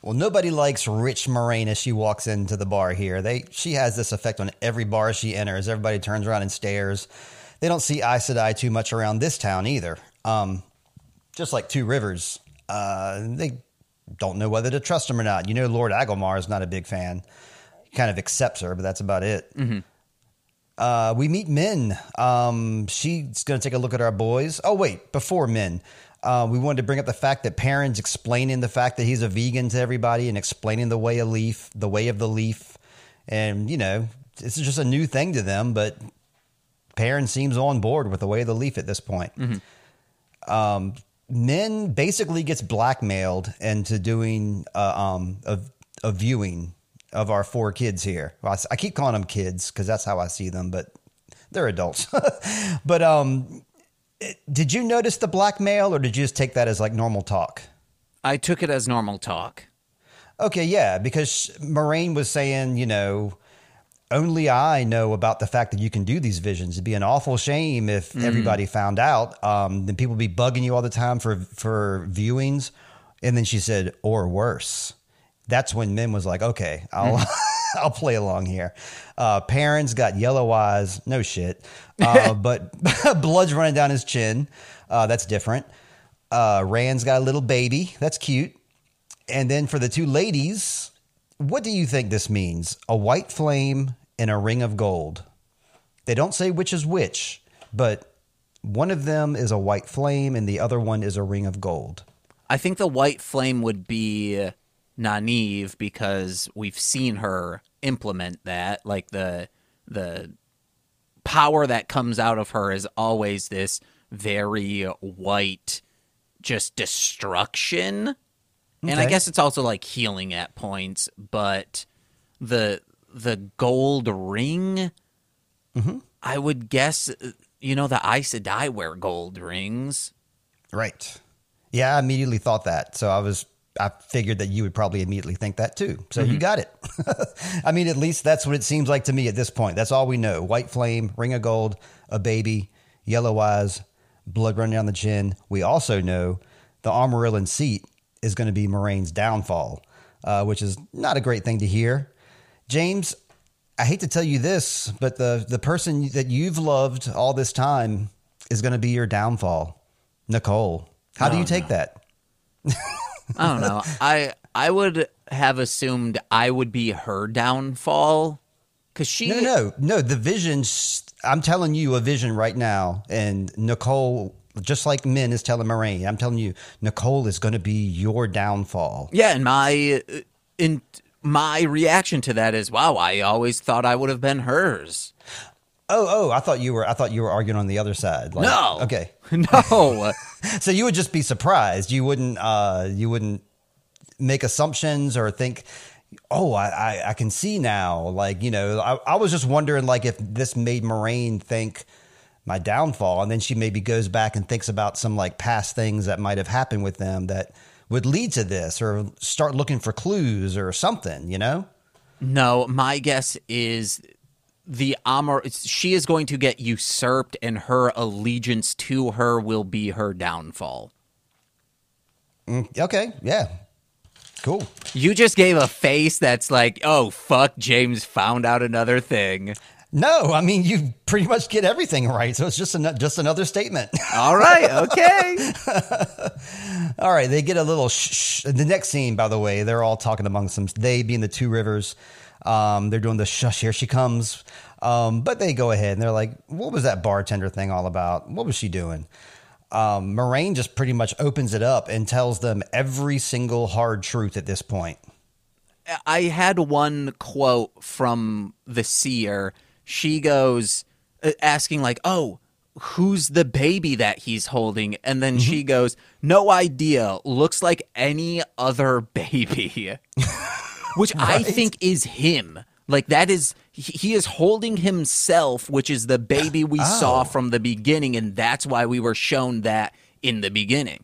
Well, nobody likes Rich Moiraine as she walks into the bar here. They she has this effect on every bar she enters. Everybody turns around and stares. They don't see Aes Sedai too much around this town either. Um, just like Two Rivers, uh, they don't know whether to trust him or not. You know, Lord Agelmar is not a big fan. He kind of accepts her, but that's about it. Uh, we meet Min. Um, she's going to take a look at our boys. Oh, wait, before Min, uh, we wanted to bring up the fact that Perrin's explaining the fact that he's a vegan to everybody and explaining the way of leaf, the way of the leaf. And, you know, this is just a new thing to them, but Perrin seems on board with the way of the leaf at this point. Um, Min basically gets blackmailed into doing uh, um, a, a viewing of our four kids here. Well, I I keep calling them kids because that's how I see them, but they're adults. but um, did you notice the blackmail, or did you just take that as like normal talk? I took it as normal talk. Okay, yeah, because Moiraine was saying, you know, only I know about the fact that you can do these visions. It'd be an awful shame if everybody found out. Um, then people would be bugging you all the time for for viewings. And then she said, or worse. That's when Min was like, okay, I'll I'll play along here. Uh, Perrin's got yellow eyes, no shit, uh, but blood's running down his chin. Uh, that's different. Uh, Rand's got a little baby. That's cute. And then for the two ladies, what do you think this means? A white flame and a ring of gold. They don't say which is which, but one of them is a white flame and the other one is a ring of gold. I think the white flame would be Nynaeve because we've seen her implement that. Like the the power that comes out of her is always this very white, just destruction. And I guess it's also like healing at points, but the the gold ring, I would guess, you know, the Aes Sedai wear gold rings. Right. Yeah, I immediately thought that. So I was I figured that you would probably immediately think that too. So you got it. I mean, at least that's what it seems like to me at this point. That's all we know. White flame, ring of gold, a baby, yellow eyes, blood running down the chin. We also know the Amyrlin Seat is going to be Moiraine's downfall, uh, which is not a great thing to hear. James, I hate to tell you this, but the the person that you've loved all this time is going to be your downfall. Nicole, how do Oh, you take that? I don't know. I I would have assumed I would be her downfall because she. No, no, no. The visions. I'm telling you a vision right now, and Nicole, just like Min is telling Moiraine, I'm telling you, Nicole is going to be your downfall. Yeah, and my uh, in my reaction to that is, wow, I always thought I would have been hers. Oh, oh, I thought you were. I thought you were arguing on the other side. Like, No. Okay. No. So you would just be surprised. You wouldn't. Uh, you wouldn't make assumptions or think, oh, I, I, I can see now. Like, you know, I, I was just wondering, like, if this made Moiraine think my downfall. And then she maybe goes back and thinks about some like past things that might have happened with them that would lead to this or start looking for clues or something, you know? No, my guess is the Amor. She is going to get usurped, and her allegiance to her will be her downfall. Mm, okay, yeah. Cool. You just gave a face that's like, oh, fuck, James found out another thing. No, I mean you pretty much get everything right, so it's just an, just another statement. All right, okay. all right, they get a little. Sh- sh- the next scene, by the way, they're all talking amongst them. They being the two rivers, um, they're doing the shush. Here she comes. Um, but they go ahead and they're like, "What was that bartender thing all about? What was she doing?" Um, Moiraine just pretty much opens it up and tells them every single hard truth at this point. I had one quote from the seer. She goes uh, asking like, "Oh, who's the baby that he's holding?" And then she goes, "No idea. Looks like any other baby." Which I think is him. Like that is he is holding himself, which is the baby we saw Oh. from the beginning and that's why we were shown that in the beginning.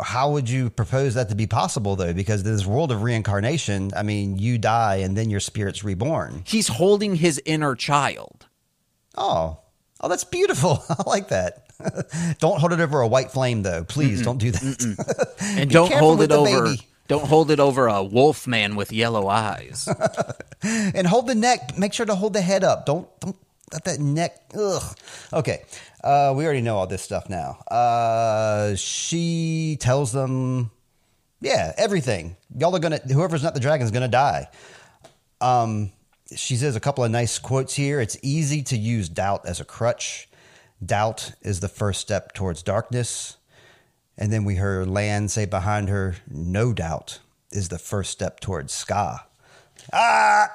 How would you propose that to be possible, though? Because this world of reincarnation, I mean, you die and then your spirit's reborn. He's holding his inner child. Oh, oh, that's beautiful. I like that. don't hold it over a white flame, though. Please don't do that. And don't hold it over baby. don't hold it over a wolf man with yellow eyes. and hold the neck. Make sure to hold the head up. Don't don't that neck. Ugh. Okay. Uh, we already know all this stuff now. Uh, she tells them, yeah, everything. Y'all are gonna. Whoever's not the dragon is gonna die. Um, she says a couple of nice quotes here. It's easy to use doubt as a crutch. Doubt is the first step towards darkness. And then we heard Lan say behind her, no doubt is the first step towards Ska. Ah!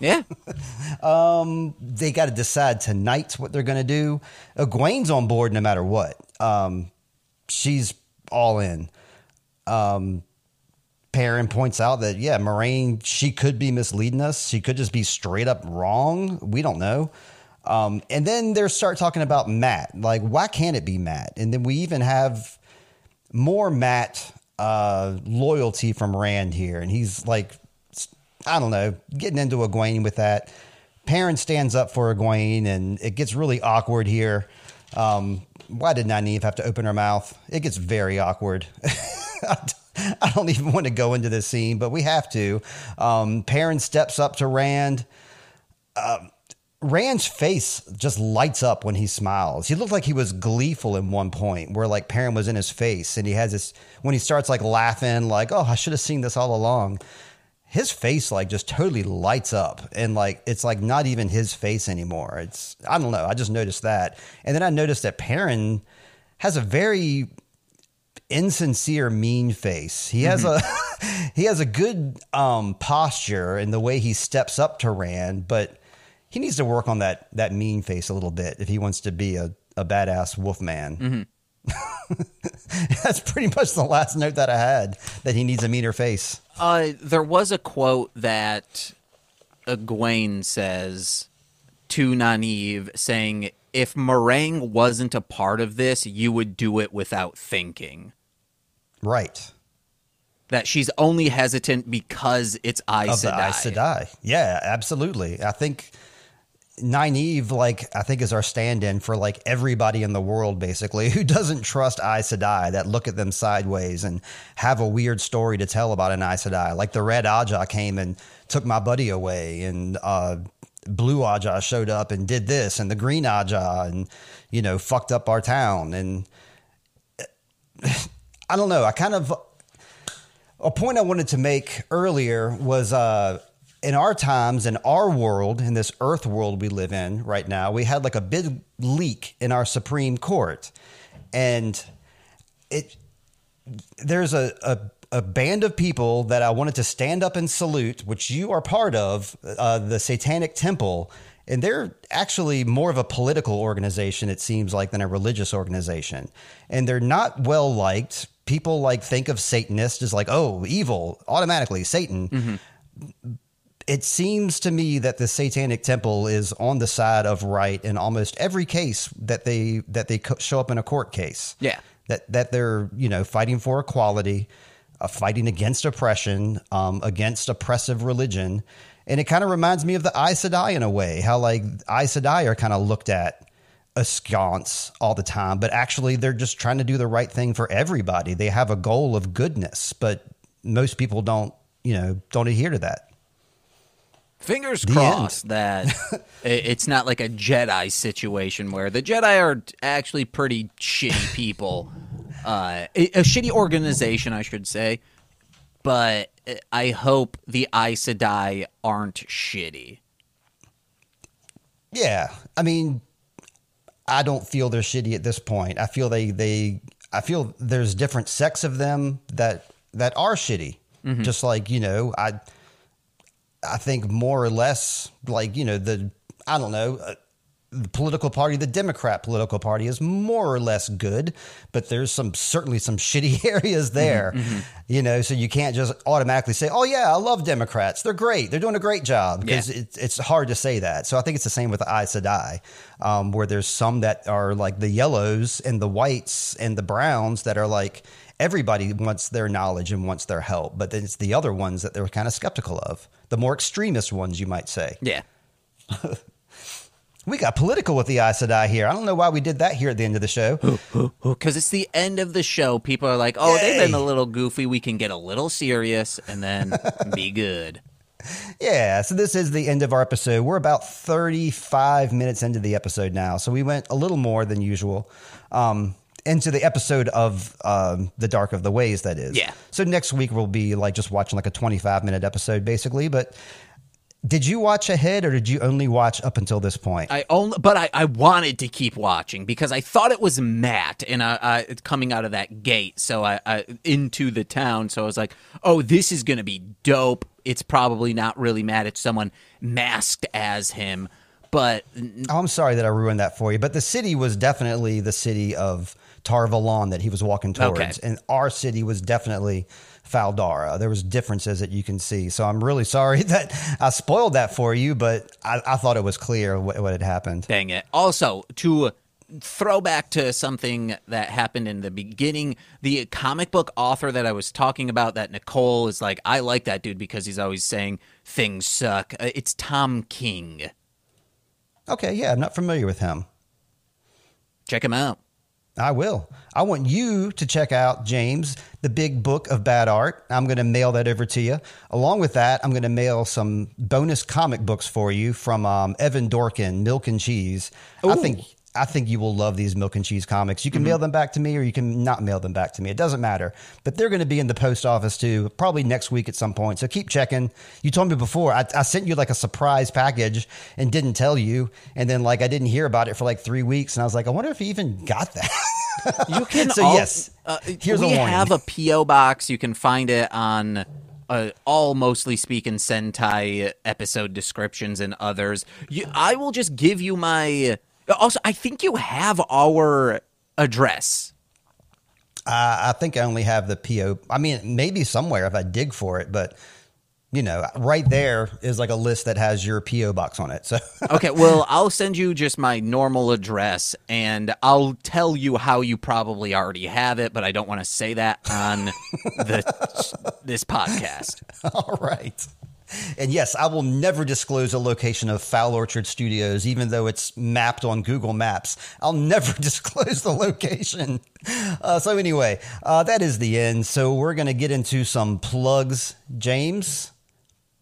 yeah. um, they got to decide tonight what they're going to do. Egwene's on board no matter what. Um, she's all in. Um, Perrin points out that yeah, Moiraine she could be misleading us. She could just be straight up wrong. We don't know. Um, and then they start talking about Matt. Like, why can't it be Matt? And then we even have more Matt uh, loyalty from Rand here, and he's like, I don't know, getting into Egwene with that. Perrin stands up for Egwene, and it gets really awkward here. Um, why did Nynaeve have to open her mouth? It gets very awkward. I don't even want to go into this scene, but we have to. Um, Perrin steps up to Rand. Um, Rand's face just lights up when he smiles. He looked like he was gleeful in one point, where like Perrin was in his face, and he has this when he starts like laughing, like "Oh, I should have seen this all along." His face like just totally lights up, and like it's like not even his face anymore. It's I don't know. I just noticed that, and then I noticed that Perrin has a very insincere mean face. He has a he has a good um posture in the way he steps up to rand but he needs to work on that that mean face a little bit if he wants to be a, a badass wolf man that's pretty much the last note that i had that he needs a meaner face Uh, there was a quote that Egwene says to Nynaeve saying, if Moiraine wasn't a part of this, you would do it without thinking. right That she's only hesitant because it's Aes Sedai. Aes Sedai. Yeah, absolutely. I think Nynaeve, like, I think is our stand-in for like everybody in the world, basically, who doesn't trust Aes Sedai, that look at them sideways and have a weird story to tell about an Aes Sedai. Like the Red Ajah came and took my buddy away, and uh, Blue Ajah showed up and did this, and the Green Ajah, and you know, fucked up our town. And I don't know. I kind of a point I wanted to make earlier was uh, in our times, in our world, in this Earth world we live in right now, we had like a big leak in our Supreme Court, and it there's a, a a band of people that I wanted to stand up and salute, which you are part of, uh, the Satanic Temple. And they're actually more of a political organization, it seems like, than a religious organization. And they're not well liked people like think of Satanists as like, oh, evil, automatically Satan. It seems to me that the Satanic Temple is on the side of right in almost every case that they that they show up in a court case. Yeah. that that they're you know fighting for equality, uh, fighting against oppression, um, against oppressive religion, and it kind of reminds me of the Aes Sedai in a way. How like Aes Sedai are kind of looked at askance all the time, but actually they're just trying to do the right thing for everybody. They have a goal of goodness, but most people don't you know don't adhere to that. Fingers crossed that it's not like a Jedi situation where the Jedi are actually pretty shitty people, uh, a, a shitty organization, I should say. But uh, I hope the Aes Sedai aren't shitty. Yeah, I mean, I don't feel they're shitty at this point. I feel they they I feel there's different sects of them that that are shitty. Just like you know, I I think more or less like you know the I don't know. Uh, the political party, the Democrat political party, is more or less good, but there's some certainly some shitty areas there, you know. So you can't just automatically say, "Oh yeah, I love Democrats. They're great. They're doing a great job." Because Yeah. it's it's hard to say that. So I think it's the same with the Aes Sedai, um, where there's some that are like the yellows and the whites and the browns that are like everybody wants their knowledge and wants their help, but then it's the other ones that they're kind of skeptical of, the more extremist ones, you might say. Yeah. We got political with the Aes Sedai here. I don't know why we did that here at the end of the show. Because it's the end of the show. People are like, oh, they've been a little goofy. We can get a little serious and then be good. Yeah, so this is the end of our episode. We're about 35 minutes into the episode now. So we went a little more than usual um, into the episode of um, The Dark of the Ways, that is. Yeah. So next week we'll be like just watching like a 25 minute episode, basically. But did you watch ahead or did you only watch up until this point? I only, but I, I wanted to keep watching because I thought it was Matt and I, I coming out of that gate, so I, I into the town. So I was like, oh, this is gonna be dope. It's probably not really Matt; it's someone masked as him. But Oh, I'm sorry that I ruined that for you, but the city was definitely the city of Tar Valon that he was walking towards, Okay. and our city was definitely Fal Dara. There was differences that you can see, so I'm really sorry that I spoiled that for you, but I, I thought it was clear what, what had happened. Dang it. Also, to throw back to something that happened in the beginning, the comic book author that I was talking about, that Nicole is like, I like that dude because he's always saying things suck. Uh, it's Tom King. Okay, yeah, I'm not familiar with him. Check him out. I will. I want you to check out James, the big book of bad art. I'm going to mail that over to you. Along with that, I'm going to mail some bonus comic books for you from um, Evan Dorkin, Milk and Cheese. I think I think you will love these Milk and Cheese comics. You can mail them back to me, or you can not mail them back to me. It doesn't matter. But they're going to be in the post office too, probably next week at some point. So keep checking. You told me before I, I sent you like a surprise package and didn't tell you, and then like I didn't hear about it for like three weeks, and I was like, I wonder if he even got that. You can So, al- yes, uh, here's a we warning. have a PO box. You can find it on uh, all mostly speak speaking Sentai episode descriptions and others. You, I will just give you my. Also, I think you have our address. I, I think I only have the PO. I mean, maybe somewhere if I dig for it, but you know, right there is like a list that has your PO box on it. So Okay, well, I'll send you just my normal address, and I'll tell you how you probably already have it, but I don't want to say that on the this podcast. all right. And yes, I will never disclose the location of Foul Orchard Studios, even though it's mapped on Google Maps. I'll never disclose the location. Uh, so, anyway, uh, that is the end. So, we're going to get into some plugs. James,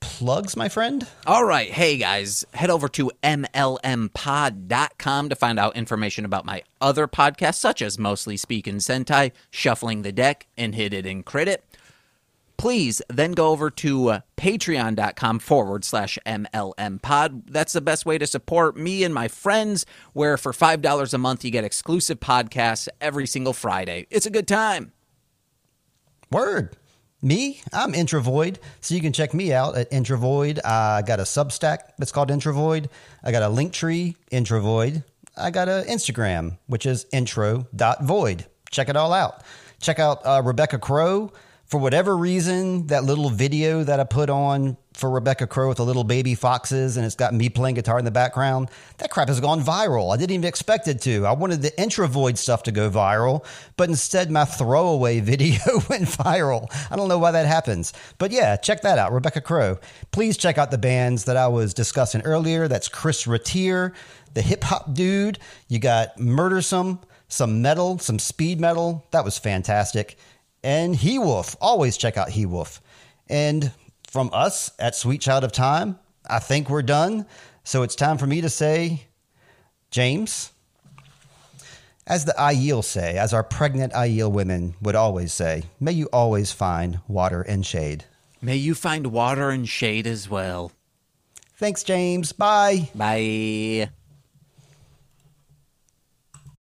plugs, my friend? All right. Hey, guys, head over to MLMpod.com to find out information about my other podcasts, such as Mostly Speak and Sentai, Shuffling the Deck, and Hit It and Crit It. Please then go over to uh, patreon.com forward slash MLM pod. That's the best way to support me and my friends, where for $5 a month, you get exclusive podcasts every single Friday. It's a good time. Word. Me, I'm Introvoid, so you can check me out at Introvoid. I got a Substack that's called Introvoid. I got a Linktree, Introvoid. I got a Instagram, which is intro.void. Check it all out. Check out uh, Rebecca Crow. For whatever reason, that little video that I put on for Rebecca Crow with the little baby foxes and it's got me playing guitar in the background, that crap has gone viral. I didn't even expect it to. I wanted the Introvoid stuff to go viral, but instead my throwaway video went viral. I don't know why that happens. But yeah, check that out, Rebecca Crow. Please check out the bands that I was discussing earlier. That's Chris Ratterree, the hip hop dude. You got Murdersome, some metal, some speed metal. That was fantastic. And He Wolf. Always check out He Wolf. And from us at Sweet Child of Time, I think we're done. So it's time for me to say, James, as the Aiel say, as our pregnant Aiel women would always say, may you always find water and shade. May you find water and shade as well. Thanks, James. Bye. Bye.